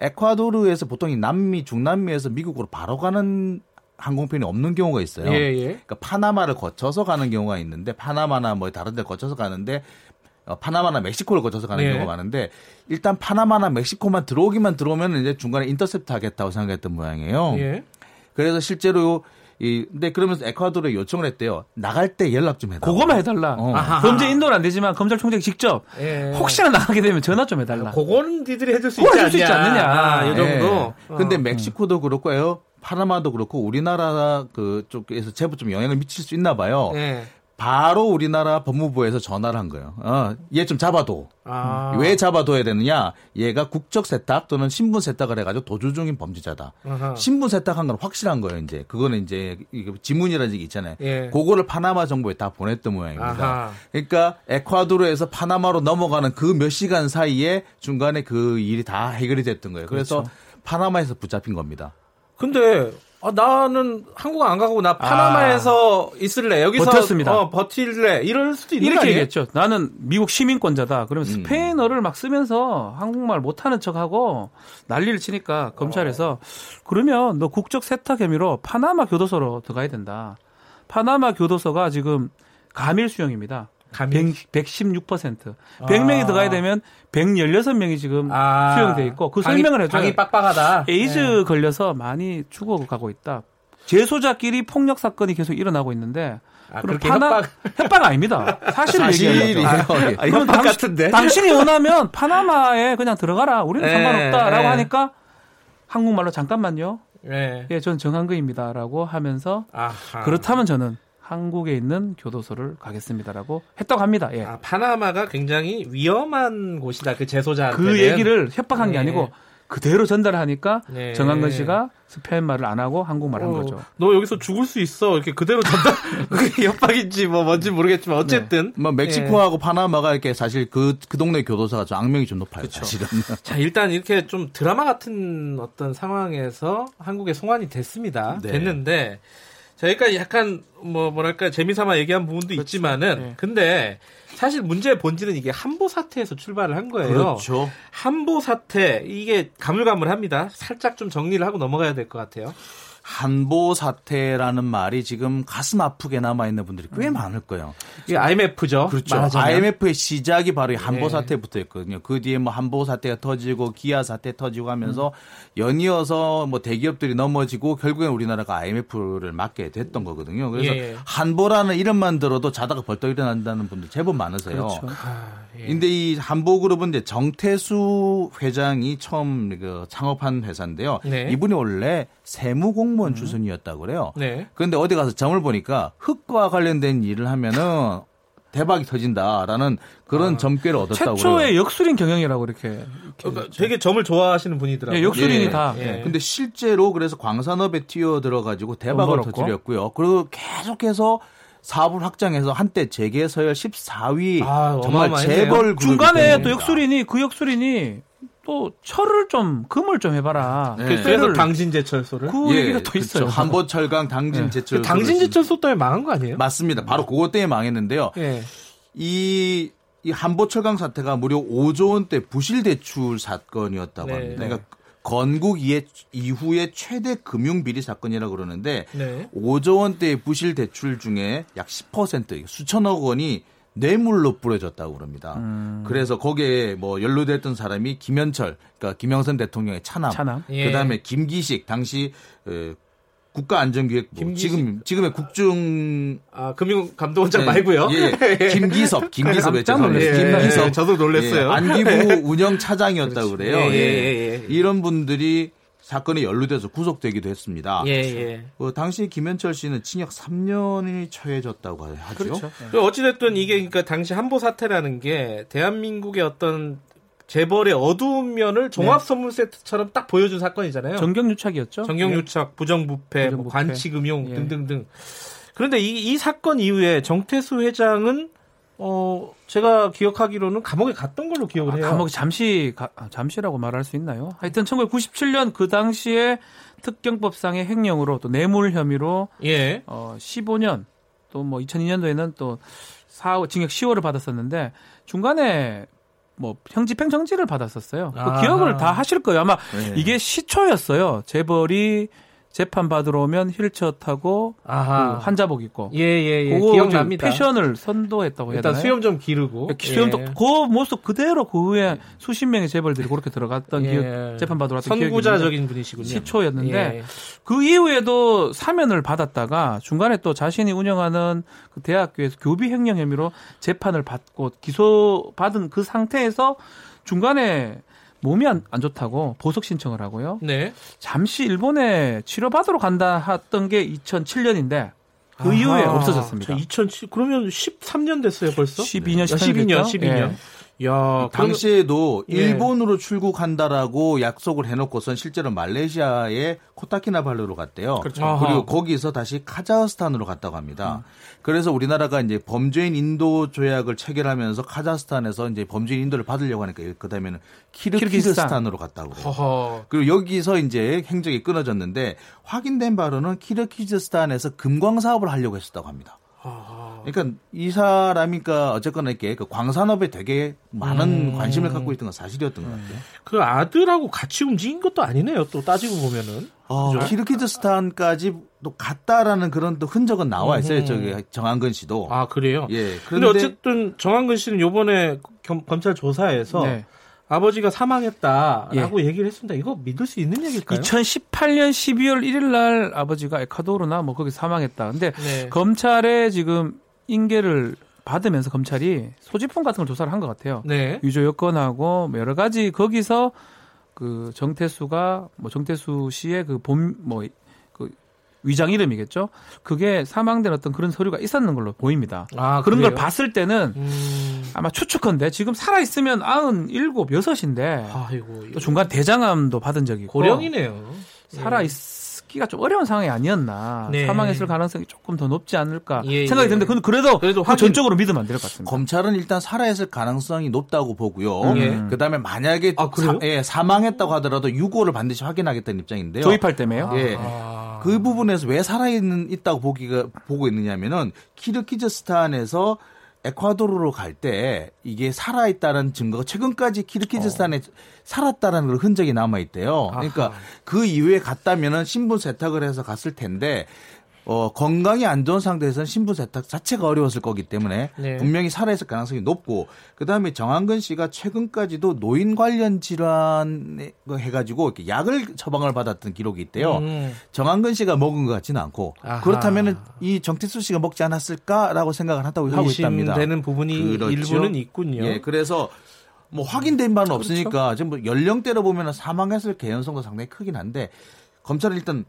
에콰도르에서 보통 이 남미 중남미에서 미국으로 바로 가는 항공편이 없는 경우가 있어요. 예, 예. 그러니까 파나마를 거쳐서 가는 경우가 있는데 파나마나 뭐 다른 데 거쳐서 가는데 어, 파나마나 멕시코를 거쳐서 가는 네. 경우가 많은데 일단 파나마나 멕시코만 들어오기만 들어오면 이제 중간에 인터셉트 하겠다고 생각했던 모양이에요. 예. 그래서 실제로 이 근데 그러면서 에콰도르에 요청을 했대요. 나갈 때 연락 좀 해달라. 그거만 해달라. 어. 범죄 인도는 안 되지만 검찰총장이 직접 예. 혹시나 나가게 되면 전화 좀 해달라. 그거는 니들이 해줄 수 있지, 해줄 수 있지 않느냐. 아, 이 정도. 예. 근데 멕시코도 그렇고요. 파나마도 그렇고 우리나라 그 쪽에서 제법 좀 영향을 미칠 수 있나 봐요. 예. 바로 우리나라 법무부에서 전화를 한 거예요. 어, 얘 좀 잡아둬. 아. 왜 잡아둬야 되느냐? 얘가 국적 세탁 또는 신분 세탁을 해가지고 도주 중인 범죄자다. 아하. 신분 세탁한 건 확실한 거예요. 이제 그거는 이제 지문이라는 게 있잖아요. 예. 그거를 파나마 정부에 다 보냈던 모양입니다. 아하. 그러니까 에콰도르에서 파나마로 넘어가는 그 몇 시간 사이에 중간에 그 일이 다 해결이 됐던 거예요. 그래서 그렇죠. 파나마에서 붙잡힌 겁니다. 근데 아, 나는 한국 안 가고 나 파나마에서 아, 있을래. 여기서 버텼습니다. 어, 버틸래. 이럴 수도 있는 이렇게 얘기했죠. 나는 미국 시민권자다. 그러면 음. 스페인어를 막 쓰면서 한국말 못하는 척하고 난리를 치니까 검찰에서 어. 그러면 너 국적 세탁 혐의로 파나마 교도소로 들어가야 된다. 파나마 교도소가 지금 가밀 수용입니다. 가밀? 100, 116%. 100명이 아. 들어가야 되면 116명이 지금 아. 수용돼 있고 그 방이, 설명을 해줘요. 방이 빡빡하다. 에이즈 네. 걸려서 많이 죽어가고 있다. 재소자끼리 폭력 사건이 계속 일어나고 있는데 아, 그렇게 파나, 협박 협박 아닙니다. 사실 얘기예요. 아, 아, 당, 같은데. 당신이 원하면 파나마에 그냥 들어가라. 우리는 네, 상관없다라고 네. 하니까 한국말로 잠깐만요. 네. 예, 전 정한근입니다라고 하면서 아하. 그렇다면 저는 한국에 있는 교도소를 가겠습니다라고 했다고 합니다. 예. 아, 파나마가 굉장히 위험한 곳이다. 그 재소자 그 얘기를 협박한 네. 게 아니고 그대로 전달하니까 네. 정한근 씨가 스페인 말을 안 하고 한국말 한 어, 거죠. 너 여기서 죽을 수 있어. 이렇게 그대로 전달. *laughs* 그게 협박인지 뭐 뭔지 모르겠지만 어쨌든. 네. 뭐 멕시코하고 네. 파나마가 이렇게 사실 그, 그 동네 교도소가 좀 악명이 좀 높아요. 그쵸. 사실은. *laughs* 자, 일단 이렇게 좀 드라마 같은 어떤 상황에서 한국에 송환이 됐습니다. 네. 됐는데 저희가 약간 뭐 뭐랄까 재미삼아 얘기한 부분도 그렇죠. 있지만은 네. 근데 사실 문제의 본질은 이게 한보 사태에서 출발을 한 거예요. 그렇죠. 한보 사태 이게 가물가물합니다. 살짝 좀 정리를 하고 넘어가야 될 것 같아요. 한보 사태라는 말이 지금 가슴 아프게 남아 있는 분들이 꽤 음. 많을 거예요. 이게 IMF죠. 그렇죠. 말하자면. IMF의 시작이 바로 이 한보 네. 사태부터였거든요. 그 뒤에 뭐 한보 사태가 터지고 기아 사태 터지고 하면서 음. 연이어서 뭐 대기업들이 넘어지고 결국엔 우리나라가 IMF를 맞게 됐던 거거든요. 그래서 예. 한보라는 이름만 들어도 자다가 벌떡 일어난다는 분들 제법 많으세요. 그렇죠. 아, 예. 근데 이 한보그룹은 이제 정태수 회장이 처음 그 창업한 회사인데요. 네. 이분이 원래 세무공 무원 음. 출신이었다고 그래요. 네. 그런데 어디 가서 점을 보니까 흙과 관련된 일을 하면은 대박이 터진다라는 그런 아, 점괘를 얻었다고 최초의 그래요. 역술인 경영이라고 이렇게, 이렇게 그러니까 되게 점을 좋아하시는 분이더라고요. 예, 역술인이 예, 다. 예. 근데 실제로 그래서 광산업에 뛰어 들어 가지고 대박을 터뜨렸고요. 그리고 계속해서 사업을 확장해서 한때 재계 서열 14위 아, 정말 재벌 중간에 또 역술인이 그 역술인이 또 철을 좀 금을 좀 해봐라. 네. 그래서 당진 제철소를 그 예, 얘기가 또 있어요. 그렇죠. 한보철강 당진제철소. 네. 당진 제철소 때문에 망한 거 아니에요? 맞습니다. 바로 그것 때문에 망했는데요. 예. 이, 이 한보철강 사태가 무려 5조 원대 부실 대출 사건이었다고 네. 합니다. 그러니까 건국 이후에 최대 금융 비리 사건이라고 그러는데 네. 5조 원대의 부실 대출 중에 약 10% 수천억 원이 뇌물로 뿌려졌다고 그럽니다. 음. 그래서 거기에 뭐 연루됐던 사람이 김현철, 그러니까 김영선 대통령의 차남, 차남? 예. 그다음에 김기식 당시 에, 국가안전기획부 김기식. 지금 지금의 국중 아 금융감독원장 네, 말고요. *laughs* 예, 김기섭 김기섭의 깜짝 놀랐어요. 김기섭 예, 저도 놀랐어요. 예, 안기부 *laughs* 운영 차장이었다고 그래요. 예, 예, 이런 분들이 사건에 연루돼서 구속되기도 했습니다. 예, 예. 그 당시 김현철 씨는 징역 3년이 처해졌다고 하죠. 그렇죠. 네. 어찌됐든 이게 그러니까 당시 한보 사태라는 게 대한민국의 어떤 재벌의 어두운 면을 종합 선물 세트처럼 딱 보여준 사건이잖아요. 정경유착이었죠. 정경유착, 예. 부정부패, 부정부패. 뭐 관치금융 예. 등등등. 그런데 이, 이 사건 이후에 정태수 회장은 어, 제가 기억하기로는 감옥에 갔던 걸로 기억을 아, 해요. 감옥에 잠시, 가, 아, 잠시라고 말할 수 있나요? 하여튼 1997년 그 당시에 특경법상의 횡령으로 또 뇌물 혐의로 예. 어, 15년 또 뭐 2002년도에는 또 4, 징역 10월을 받았었는데 중간에 뭐 형집행 정지를 받았었어요. 그 기억을 다 하실 거예요. 아마 네. 이게 시초였어요. 재벌이 재판 받으러 오면 휠체어 타고 그 환자복 입고 예예예 예, 예. 기억납니다. 패션을 선도했다고 해야 되나요? 일단 수염 좀 기르고 예, 수염도 예. 그 모습 그대로 그 후에 수십 명의 재벌들이 그렇게 들어갔던 예. 기억 재판 받으러 왔던 선구자적인 분이시군요. 시초였는데 예. 그 이후에도 사면을 받았다가 중간에 또 자신이 운영하는 그 대학교에서 교비 횡령 혐의로 재판을 받고 기소 받은 그 상태에서 중간에 몸이 안, 안 좋다고 보석 신청을 하고요. 네. 잠시 일본에 치료받으러 간다 했던 게 2007년인데 그 이후에 없어졌습니다. 2007 그러면 13년 됐어요 벌써? 12년 12년 12년. 예. 야, 당시에도 예. 일본으로 예. 출국한다라고 약속을 해놓고선 실제로 말레이시아의 코타키나발루로 갔대요. 그렇죠. 그리고 거기서 다시 카자흐스탄으로 갔다고 합니다. 음. 그래서 우리나라가 이제 범죄인 인도 조약을 체결하면서 카자흐스탄에서 이제 범죄인 인도를 받으려고 하니까 그 다음에는 키르키스탄으로 갔다고 그래요. 허허. 그리고 여기서 이제 행적이 끊어졌는데 확인된 바로는 키르키스탄에서 금광 사업을 하려고 했었다고 합니다. 그러니까 이 사람이니까 어쨌거나 이렇게 그 광산업에 되게 많은 음. 관심을 갖고 있던 건 사실이었던 것 같아요. 그 아들하고 같이 움직인 것도 아니네요. 또 따지고 보면은. 어, 키르키즈스탄까지 또 갔다라는 그런 또 흔적은 나와 있어요. 음. 저기 정한근 씨도. 아 그래요? 예. 그런데 어쨌든 정한근 씨는 요번에 겸, 검찰 조사에서 네. 아버지가 사망했다라고 예. 얘기를 했습니다. 이거 믿을 수 있는 얘기일까요? 2018년 12월 1일 날 아버지가 에콰도르나 뭐 거기 사망했다. 근데 네. 검찰에 지금 인계를 받으면서 검찰이 소지품 같은 걸 조사를 한 것 같아요. 네. 유조 여건하고 뭐 여러 가지 거기서 그 정태수가 뭐 정태수 씨의 그 본뭐 위장 이름이겠죠. 그게 사망된 어떤 그런 서류가 있었는 걸로 보입니다. 아, 그런 걸 봤을 때는 음... 아마 추측컨대 지금 살아 있으면 97, 6인데 아이고, 또 중간 대장암도 받은 적이 있고 고령이네요. 살아 있 기가 좀 어려운 상황이 아니었나. 네. 사망했을 가능성이 조금 더 높지 않을까 예, 생각이 예. 드는데 그래도 그래도 확인... 전적으로 믿으면 안 될 것 같습니다. 검찰은 일단 살아있을 가능성이 높다고 보고요. 음. 예. 그다음에 만약에 아, 사, 예, 사망했다고 하더라도 유고를 반드시 확인하겠다는 입장인데요. 조입할 때매요? 예. 아. 그 부분에서 왜 살아있는 있다고 보기가 보고 있느냐면은 키르키즈스탄에서 에콰도르로 갈 때 이게 살아있다는 증거가 최근까지 키르키즈스탄에 어. 살았다라는 그 흔적이 남아 있대요. 그러니까 그 이후에 갔다면은 신분 세탁을 해서 갔을 텐데 어, 건강이 안 좋은 상태에서는 신분 세탁 자체가 어려웠을 거기 때문에 네. 분명히 살아있을 가능성이 높고 그다음에 정한근 씨가 최근까지도 노인 관련 질환 해가지고 이렇게 약을 처방을 받았던 기록이 있대요. 음. 정한근 씨가 먹은 것 같지는 않고 아하. 그렇다면은 이 정태수 씨가 먹지 않았을까라고 생각을 한다고 하고 있답니다. 되는 부분이 그렇죠. 일부는 있군요. 예, 그래서 뭐 확인된 바는 그렇죠. 없으니까 지금 뭐 연령대로 보면 사망했을 개연성도 상당히 크긴 한데 검찰은 일단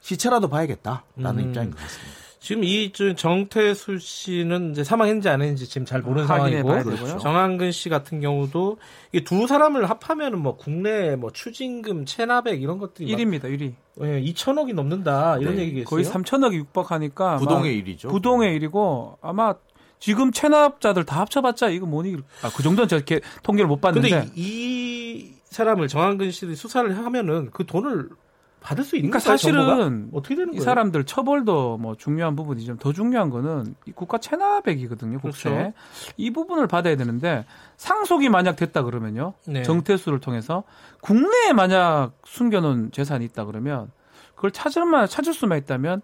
시체라도 봐야겠다라는 음. 입장인 것 같습니다. 지금 이 정태수 씨는 이제 사망했는지 안 했는지 지금 잘 모르는 상황이고 그렇죠. 정한근 씨 같은 경우도 이 두 사람을 합하면은 뭐 국내 뭐 추징금, 체납액 이런 것들이 1위입니다. 1위. 예, 2천억이 넘는다 이런 네. 얘기겠어요. 거의 3천억이 육박하니까 부동의 1위죠. 부동의 1위고 아마 지금 체납자들 다 합쳐봤자 이거 뭐니? 아, 그 정도는 저렇게 통계를 못 봤는데. 근데 이, 이 사람을 정한근 씨를 수사를 하면은 그 돈을 받을 수 있는 그러니까 사실은 어떻게 되는 거예요? 이 사람들 처벌도 뭐 중요한 부분이지만 더 중요한 거는 국가 체납액이거든요. 국채. 그렇죠. 이 부분을 받아야 되는데 상속이 만약 됐다 그러면요. 네. 정태수를 통해서 국내에 만약 숨겨놓은 재산이 있다 그러면 그걸 찾을만 찾을 수만 있다면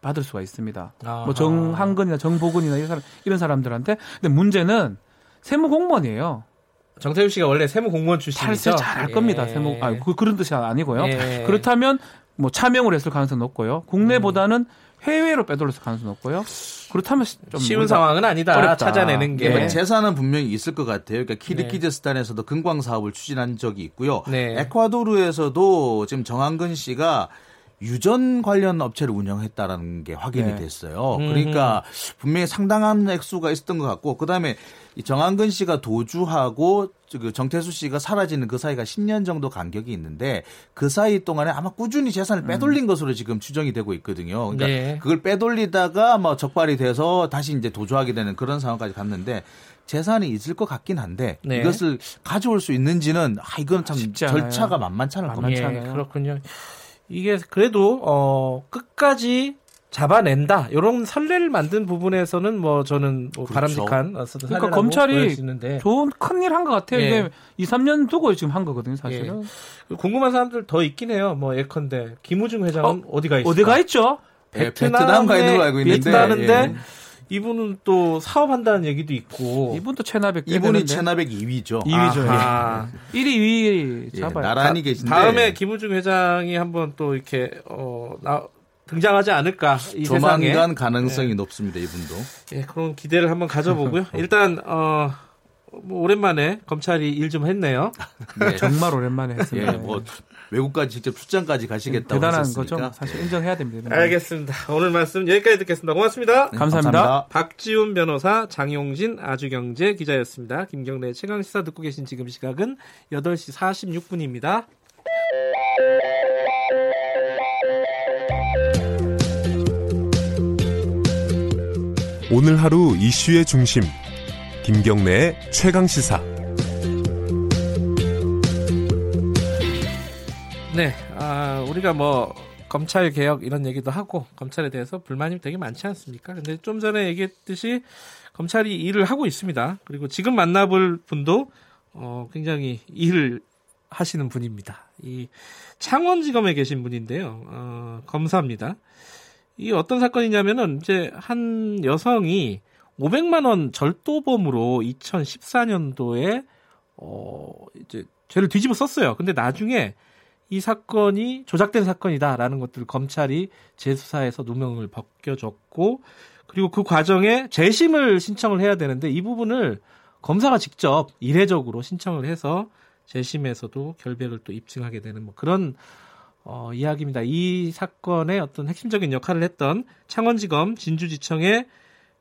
받을 수가 있습니다. 아하. 뭐 정한근이나 정보근이나 이런 사람 이런 사람들한테. 근데 문제는 세무 공무원이에요. 정태우 씨가 원래 세무 공무원 출신이죠. 탈세 잘할 예. 겁니다. 세무 아 그, 그런 뜻이 아니고요. 예. 그렇다면 뭐 차명을 했을 가능성 이 높고요. 국내보다는 해외로 빼돌렸을 가능성 이 높고요. 그렇다면 좀 쉬운 상황은 아니다. 어렵다. 찾아내는 게 네. 재산은 분명히 있을 것 같아요. 그러니까 키르기즈스탄에서도 네. 금광 사업을 추진한 적이 있고요. 네. 에콰도르에서도 지금 정한근 씨가 유전 관련 업체를 운영했다라는 게 확인이 네. 됐어요. 그러니까 분명히 상당한 액수가 있었던 것 같고 그다음에 이 정한근 씨가 도주하고 그 정태수 씨가 사라지는 그 사이가 10년 정도 간격이 있는데 그 사이 동안에 아마 꾸준히 재산을 음. 빼돌린 음. 것으로 지금 추정이 되고 있거든요. 그러니까 네. 그걸 빼돌리다가 뭐 적발이 돼서 다시 이제 도주하게 되는 그런 상황까지 갔는데 재산이 있을 것 같긴 한데 네. 이것을 가져올 수 있는지는 아 이건 참 절차가 만만치 않을 겁니다. 예, 그렇군요. 이게 그래도 어 끝까지 잡아낸다 이런 선례를 만든 부분에서는 뭐 저는 뭐 그렇죠. 바람직한 그러니까 검찰이 좋은 큰일 한 것 같아요. 예. 이게 2, 3년 두고 지금 한 거거든요, 사실은. 예. 궁금한 사람들 더 있긴 해요. 뭐 예컨대 김우중 회장은 어, 디가 있어? 어디가 있죠? 예, 베트남 가 있는 걸 알고 있는데. 베트남인데 예. 이분은 또 사업한다는 얘기도 있고. 이분도 체나백. 이분이 체나백 2위죠. 2위죠. 아, 예. 1위, 2위 잡아요. 예, 나란히 계신데. 다음에 김우중 회장이 한번 또 이렇게 어 나, 등장하지 않을까 이 조만간 세상에. 가능성이 네. 높습니다. 이분도. 예, 그런 기대를 한번 가져보고요. *laughs* 일단 어. 뭐 오랜만에 검찰이 일 좀 했네요. 네. 정말 오랜만에 했습니다. 예, 뭐 외국까지 직접 출장까지 가시겠다고 대단한 하셨으니까. 거죠. 사실 인정해야 됩니다. 알겠습니다. 오늘 말씀 여기까지 듣겠습니다. 고맙습니다. 네, 감사합니다. 감사합니다. 박지훈 변호사, 장용진 아주경제 기자였습니다. 김경래 최강 시사 듣고 계신 지금 시각은 8시 46분입니다. 오늘 하루 이슈의 중심 김경래의 최강 시사. 네, 아, 우리가 뭐 검찰 개혁 이런 얘기도 하고 검찰에 대해서 불만이 되게 많지 않습니까? 근데 좀 전에 얘기했듯이 검찰이 일을 하고 있습니다. 그리고 지금 만나볼 분도 어, 굉장히 일을 하시는 분입니다. 이 창원지검에 계신 분인데요. 어, 검사입니다. 이 어떤 사건이냐면은 이제 한 여성이 500만 원 절도범으로 2014년도에 어 이제 죄를 뒤집어 썼어요. 근데 나중에 이 사건이 조작된 사건이다라는 것들을 검찰이 재수사해서 누명을 벗겨줬고 그리고 그 과정에 재심을 신청을 해야 되는데 이 부분을 검사가 직접 이례적으로 신청을 해서 재심에서도 결백을 또 입증하게 되는 뭐 그런 어, 이야기입니다. 이 사건의 어떤 핵심적인 역할을 했던 창원지검 진주지청의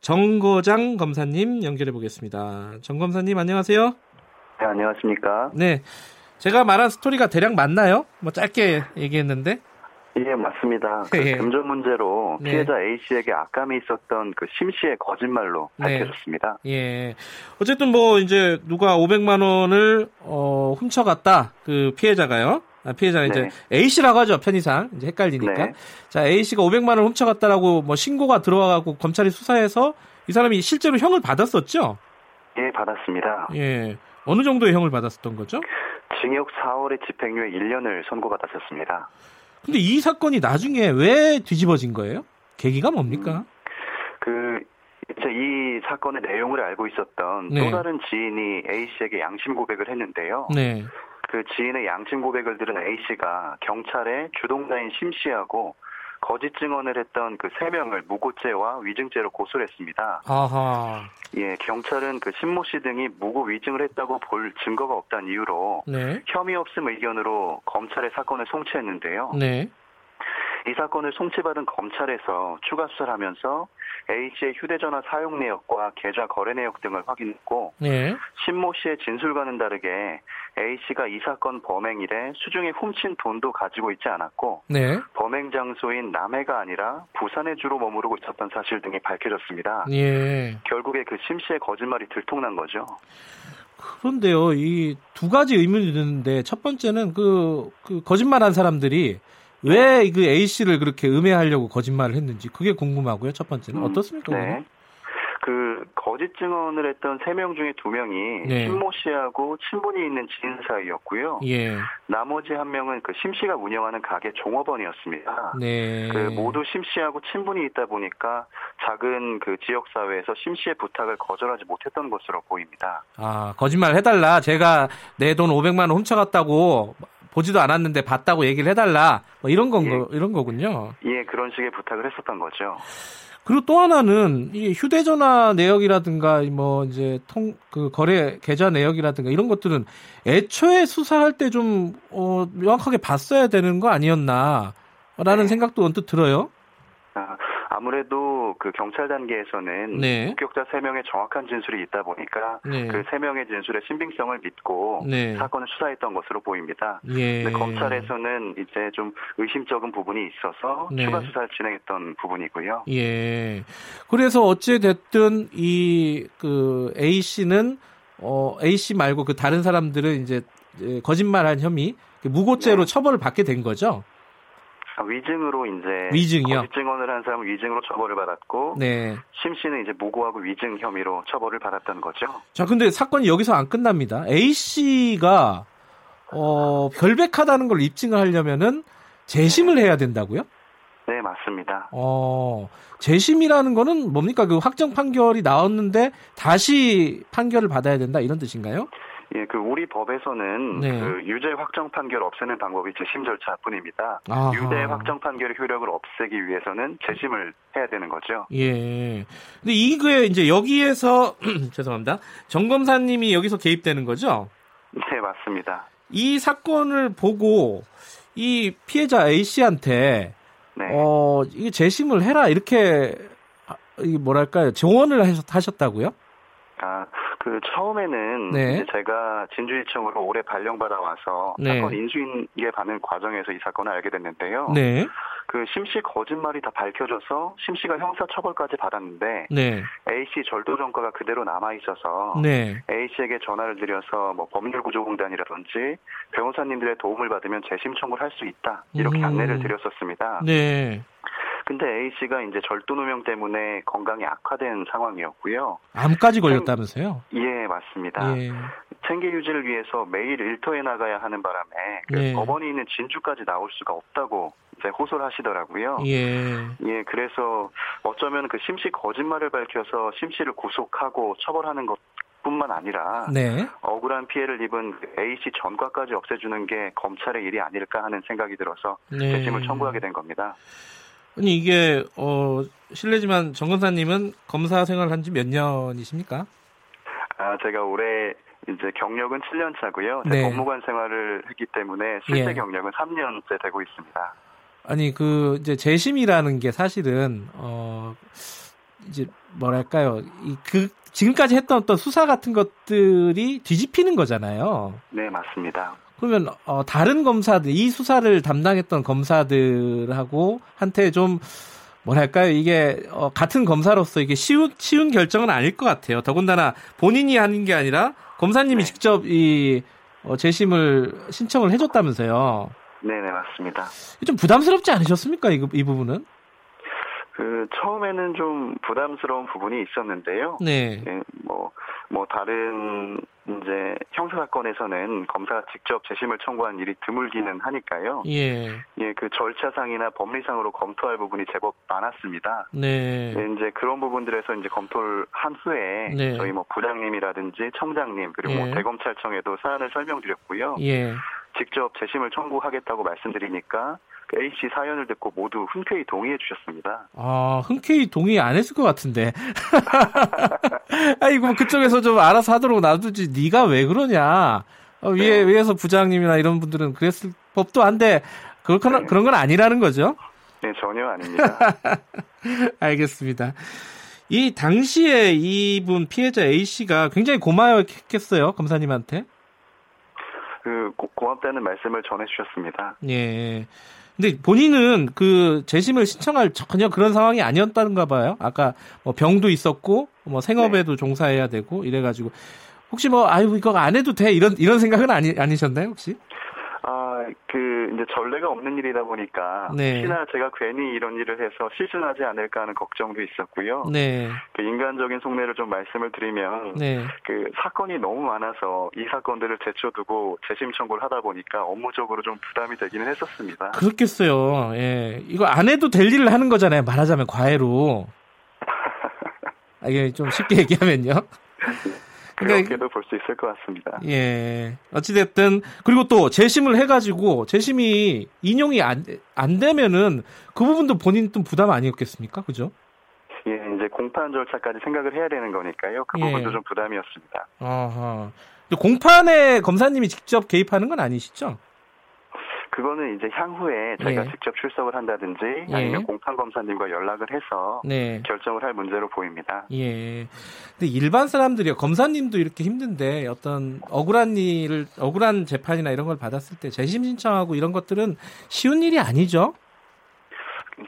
정거장 검사님 연결해 보겠습니다. 정 검사님 안녕하세요. 네, 안녕하십니까. 네. 제가 말한 스토리가 대략 맞나요? 뭐 짧게 얘기했는데. 예, 맞습니다. *laughs* 그 예. 금전 문제로 네. 피해자 A 씨에게 악감이 있었던 그 심 씨의 거짓말로 네. 밝혀졌습니다. 예. 어쨌든 뭐 이제 누가 500만 원을 어 훔쳐갔다. 그 피해자가요. 아, 피해자가 네. 이제 A 씨라고 하죠 편의상 이제 헷갈리니까. 네. 자 A 씨가 500만 원 훔쳐갔다라고 뭐 신고가 들어와가고 검찰이 수사해서 이 사람이 실제로 형을 받았었죠. 예, 받았습니다. 예. 어느 정도의 형을 받았었던 거죠? 징역 4월에 집행유예 1년을 선고받았었습니다. 근데 이 사건이 나중에 왜 뒤집어진 거예요? 계기가 뭡니까? 음, 그 이제 이 사건의 내용을 알고 있었던 네. 또 다른 지인이 A 씨에게 양심 고백을 했는데요. 네. 그 지인의 양심 고백을 들은 A 씨가 경찰에 주동자인 심 씨하고 거짓 증언을 했던 그 세 명을 무고죄와 위증죄로 고소를 했습니다. 아하. 예, 경찰은 그 신모 씨 등이 무고 위증을 했다고 볼 증거가 없다는 이유로 네. 혐의 없음 의견으로 검찰에 사건을 송치했는데요. 네. 이 사건을 송치받은 검찰에서 추가 수사를 하면서 A 씨의 휴대전화 사용 내역과 계좌 거래 내역 등을 확인했고 네. 신모 씨의 진술과는 다르게 A 씨가 이 사건 범행 이래 수중에 훔친 돈도 가지고 있지 않았고 네. 범행 장소인 남해가 아니라 부산에 주로 머무르고 있었던 사실 등이 밝혀졌습니다. 예. 결국에 그 심 씨의 거짓말이 들통난 거죠. 그런데요, 이 두 가지 의문이 드는데 첫 번째는 그, 그 거짓말한 사람들이 왜 그 A 씨를 그렇게 음해하려고 거짓말을 했는지 그게 궁금하고요. 첫 번째는 음, 어떻습니까? 네. 그 거짓 증언을 했던 세 명 중에 두 명이 네. 신모 씨하고 친분이 있는 지인 사이였고요. 예. 나머지 한 명은 그 심 씨가 운영하는 가게 종업원이었습니다. 네. 그 모두 심 씨하고 친분이 있다 보니까 작은 그 지역 사회에서 심 씨의 부탁을 거절하지 못했던 것으로 보입니다. 아 거짓말 해달라. 제가 내 돈 500만 원 훔쳐갔다고 보지도 않았는데 봤다고 얘기를 해달라 뭐 이런 건 예. 이런 거군요. 예, 그런 식의 부탁을 했었던 거죠. 그리고 또 하나는 이 휴대전화 내역이라든가 뭐 이제 통 그 거래 계좌 내역이라든가 이런 것들은 애초에 수사할 때 좀 어, 명확하게 봤어야 되는 거 아니었나라는 네. 생각도 언뜻 들어요. 아, 아무래도 그 경찰 단계에서는 네. 목격자 3명의 정확한 진술이 있다 보니까 네. 그 3명의 진술의 신빙성을 믿고 네. 사건을 수사했던 것으로 보입니다. 예. 검찰에서는 이제 좀 의심적인 부분이 있어서 네. 추가 수사를 진행했던 부분이고요. 예. 그래서 어찌 됐든 이 그 A 씨는 어 A 씨 말고 그 다른 사람들은 이제 거짓말한 혐의 무고죄로 네. 처벌을 받게 된 거죠. 아, 위증으로 이제 위증이요? 거짓 증언을 한 사람은 위증으로 처벌을 받았고 네. 심 씨는 이제 무고하고 위증 혐의로 처벌을 받았던 거죠. 자, 근데 사건이 여기서 안 끝납니다. A 씨가 어, 결백하다는 걸 입증을 하려면은 재심을 해야 된다고요? 네, 맞습니다. 어, 재심이라는 거는 뭡니까? 그 확정 판결이 나왔는데 다시 판결을 받아야 된다 이런 뜻인가요? 예, 그 우리 법에서는 네. 그 유죄 확정 판결 없애는 방법이 재심 절차뿐입니다. 아하. 유죄 확정 판결의 효력을 없애기 위해서는 재심을 해야 되는 거죠. 예. 근데 이게 이제 여기에서 *clears throat* 죄송합니다. 정 검사님이 여기서 개입되는 거죠? 네, 맞습니다. 이 사건을 보고 이 피해자 A 씨한테 네. 어, 이게 재심을 해라 이렇게 이 뭐랄까요? 조언을 하셨 다고요? 아, 그 처음에는 네. 제가 진주지청으로 올해 발령받아 와서 네. 사건 인수인계 받는 과정에서 이 사건을 알게 됐는데요. 네. 그 심씨 거짓말이 다 밝혀져서 심씨가 형사처벌까지 받았는데 네. A 씨 절도 전과가 그대로 남아 있어서 네. A 씨에게 전화를 드려서 뭐 법률구조공단이라든지 변호사님들의 도움을 받으면 재심 청구를 할 수 있다 이렇게 음. 안내를 드렸었습니다. 네. 근데 A 씨가 이제 절도 누명 때문에 건강이 악화된 상황이었고요. 암까지 걸렸다면서요? 예, 맞습니다. 예. 생계 유지를 위해서 매일 일터에 나가야 하는 바람에 그 예. 법원이 있는 진주까지 나올 수가 없다고 이제 호소를 하시더라고요. 예. 예, 그래서 어쩌면 그 심씨 거짓말을 밝혀서 심씨를 구속하고 처벌하는 것 뿐만 아니라 네. 억울한 피해를 입은 A 씨 전과까지 없애주는 게 검찰의 일이 아닐까 하는 생각이 들어서 네. 재심을 청구하게 된 겁니다. 아니 이게 어 실례지만 정 검사님은 검사 생활 한 지 몇 년이십니까? 아 제가 올해 이제 경력은 7년 차고요. 네. 법무관 생활을 했기 때문에 실제 예. 경력은 3년째 되고 있습니다. 아니 그 이제 재심이라는 게 사실은 어 이제 뭐랄까요 이 그 지금까지 했던 어떤 수사 같은 것들이 뒤집히는 거잖아요. 네 맞습니다. 그러면 어, 다른 검사들 이 수사를 담당했던 검사들하고 한테 좀 뭐랄까요 이게 어, 같은 검사로서 이게 쉬운 쉬운 결정은 아닐 것 같아요. 더군다나 본인이 하는 게 아니라 검사님이 네. 직접 이 어, 재심을 신청을 해줬다면서요. 네네 맞습니다. 좀 부담스럽지 않으셨습니까 이, 이 부분은? 그 처음에는 좀 부담스러운 부분이 있었는데요. 네. 네 뭐, 뭐 다른 이제 형사 사건에서는 검사가 직접 재심을 청구한 일이 드물기는 하니까요. 예. 예, 그 절차상이나 법리상으로 검토할 부분이 제법 많았습니다. 네. 네 이제 그런 부분들에서 이제 검토를 한 후에 네. 저희 뭐 부장님이라든지 청장님 그리고 뭐 예. 뭐 대검찰청에도 사안을 설명드렸고요. 예. 직접 재심을 청구하겠다고 말씀드리니까 그 A 씨 사연을 듣고 모두 흔쾌히 동의해 주셨습니다. 아, 흔쾌히 동의 안 했을 것 같은데. *laughs* 아이고, 그쪽에서 좀 알아서 하도록 놔두지. 네가 왜 그러냐. 어, 위에, 네. 위에서 부장님이나 이런 분들은 그랬을 법도 한데, 그렇거나, 네. 그런 건 아니라는 거죠? 네, 전혀 아닙니다. *laughs* 알겠습니다. 이 당시에 이분 피해자 A 씨가 굉장히 고마워했겠어요, 검사님한테? 그 고, 고맙다는 말씀을 전해주셨습니다. 예. 근데 본인은 그 재심을 신청할 전혀 그런 상황이 아니었다는가 봐요. 아까 뭐 병도 있었고 뭐 생업에도 네. 종사해야 되고 이래가지고 혹시 뭐 아유 이거 안 해도 돼 이런 이런 생각은 아니 아니셨나요 혹시? 아, 그, 이제 전례가 없는 일이다 보니까, 네. 혹시나 제가 괜히 이런 일을 해서 실수하지 않을까 하는 걱정도 있었고요. 네. 그 인간적인 속내를 좀 말씀을 드리면, 네. 그 사건이 너무 많아서 이 사건들을 제쳐두고 재심 청구를 하다 보니까 업무적으로 좀 부담이 되기는 했었습니다. 그렇겠어요. 예. 이거 안 해도 될 일을 하는 거잖아요. 말하자면 과외로. *laughs* 아, 이게 좀 쉽게 얘기하면요. 그러니까 그렇게도 볼 수 있을 것 같습니다. 예. 어찌됐든, 그리고 또 재심을 해가지고, 재심이 인용이 안, 안 되면은 그 부분도 본인 좀 부담 아니었겠습니까? 그죠? 예, 이제 공판 절차까지 생각을 해야 되는 거니까요. 그 예. 부분도 좀 부담이었습니다. 아하. 공판에 검사님이 직접 개입하는 건 아니시죠? 그거는 이제 향후에 저희가 예. 직접 출석을 한다든지 예. 아니면 공판 검사님과 연락을 해서 네. 결정을 할 문제로 보입니다. 예. 근데 일반 사람들이요 검사님도 이렇게 힘든데 어떤 억울한 일을 억울한 재판이나 이런 걸 받았을 때 재심 신청하고 이런 것들은 쉬운 일이 아니죠.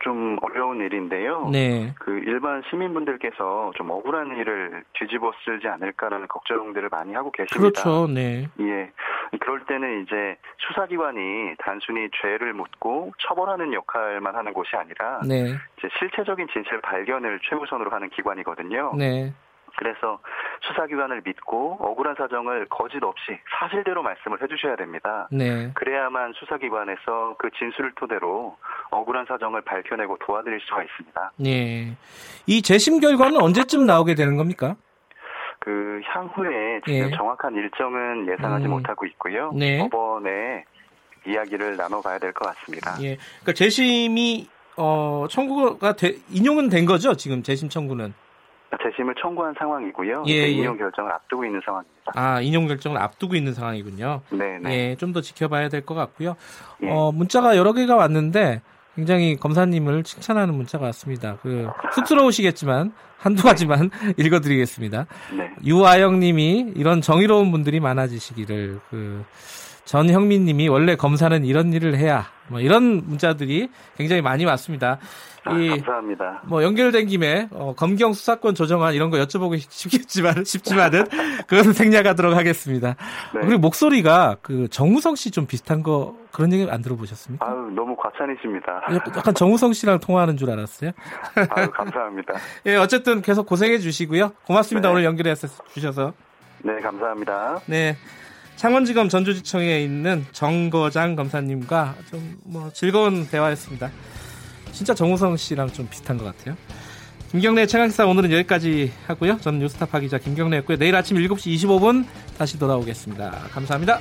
좀 어려운 일인데요. 네. 그 일반 시민분들께서 좀 억울한 일을 뒤집어 쓰지 않을까라는 걱정들을 많이 하고 계십니다. 그렇죠. 네. 예. 그럴 때는 이제 수사기관이 단순히 죄를 묻고 처벌하는 역할만 하는 곳이 아니라 네. 이제 실체적인 진실 발견을 최우선으로 하는 기관이거든요. 네. 그래서 수사기관을 믿고 억울한 사정을 거짓 없이 사실대로 말씀을 해주셔야 됩니다. 네. 그래야만 수사기관에서 그 진술을 토대로 억울한 사정을 밝혀내고 도와드릴 수가 있습니다. 네. 이 재심 결과는 언제쯤 나오게 되는 겁니까? 그 향후에 지금 예. 정확한 일정은 예상하지 음. 못하고 있고요. 네. 법원에 이야기를 나눠봐야 될 것 같습니다. 예. 그러니까 재심이 어, 청구가 되, 인용은 된 거죠? 지금 재심 청구는? 재심을 청구한 상황이고요. 예, 예. 인용 결정을 앞두고 있는 상황입니다. 아, 인용 결정을 앞두고 있는 상황이군요. 네, 네. 예, 좀 더 지켜봐야 될 것 같고요. 예. 어, 문자가 여러 개가 왔는데 굉장히 검사님을 칭찬하는 문자가 왔습니다. 그 쑥스러우시겠지만 *laughs* 한두 가지만 *laughs* 읽어드리겠습니다. 네. 유아영 님이 이런 정의로운 분들이 많아지시기를 그 전형민님이 원래 검사는 이런 일을 해야 뭐 이런 문자들이 굉장히 많이 왔습니다. 아, 이, 감사합니다. 뭐 연결된 김에 어, 검경 수사권 조정안 이런 거 여쭤보고 *laughs* 싶겠지만 싶지만은 그것은 생략하도록 하겠습니다. 네. 그리고 목소리가 그 정우성 씨 좀 비슷한 거 그런 얘기 안 들어보셨습니까? 아유 너무 과찬이십니다. 약간 정우성 씨랑 통화하는 줄 알았어요. 아유 감사합니다. *laughs* 예 어쨌든 계속 고생해 주시고요. 고맙습니다 네. 오늘 연결해 주셔서. 네 감사합니다. 네. 창원지검 전주지청에 있는 정거장 검사님과 좀 뭐 즐거운 대화였습니다. 진짜 정우성 씨랑 좀 비슷한 것 같아요. 김경래 최강사 오늘은 여기까지 하고요. 저는 뉴스타파 기자 김경래였고요. 내일 아침 7시 25분 다시 돌아오겠습니다. 감사합니다.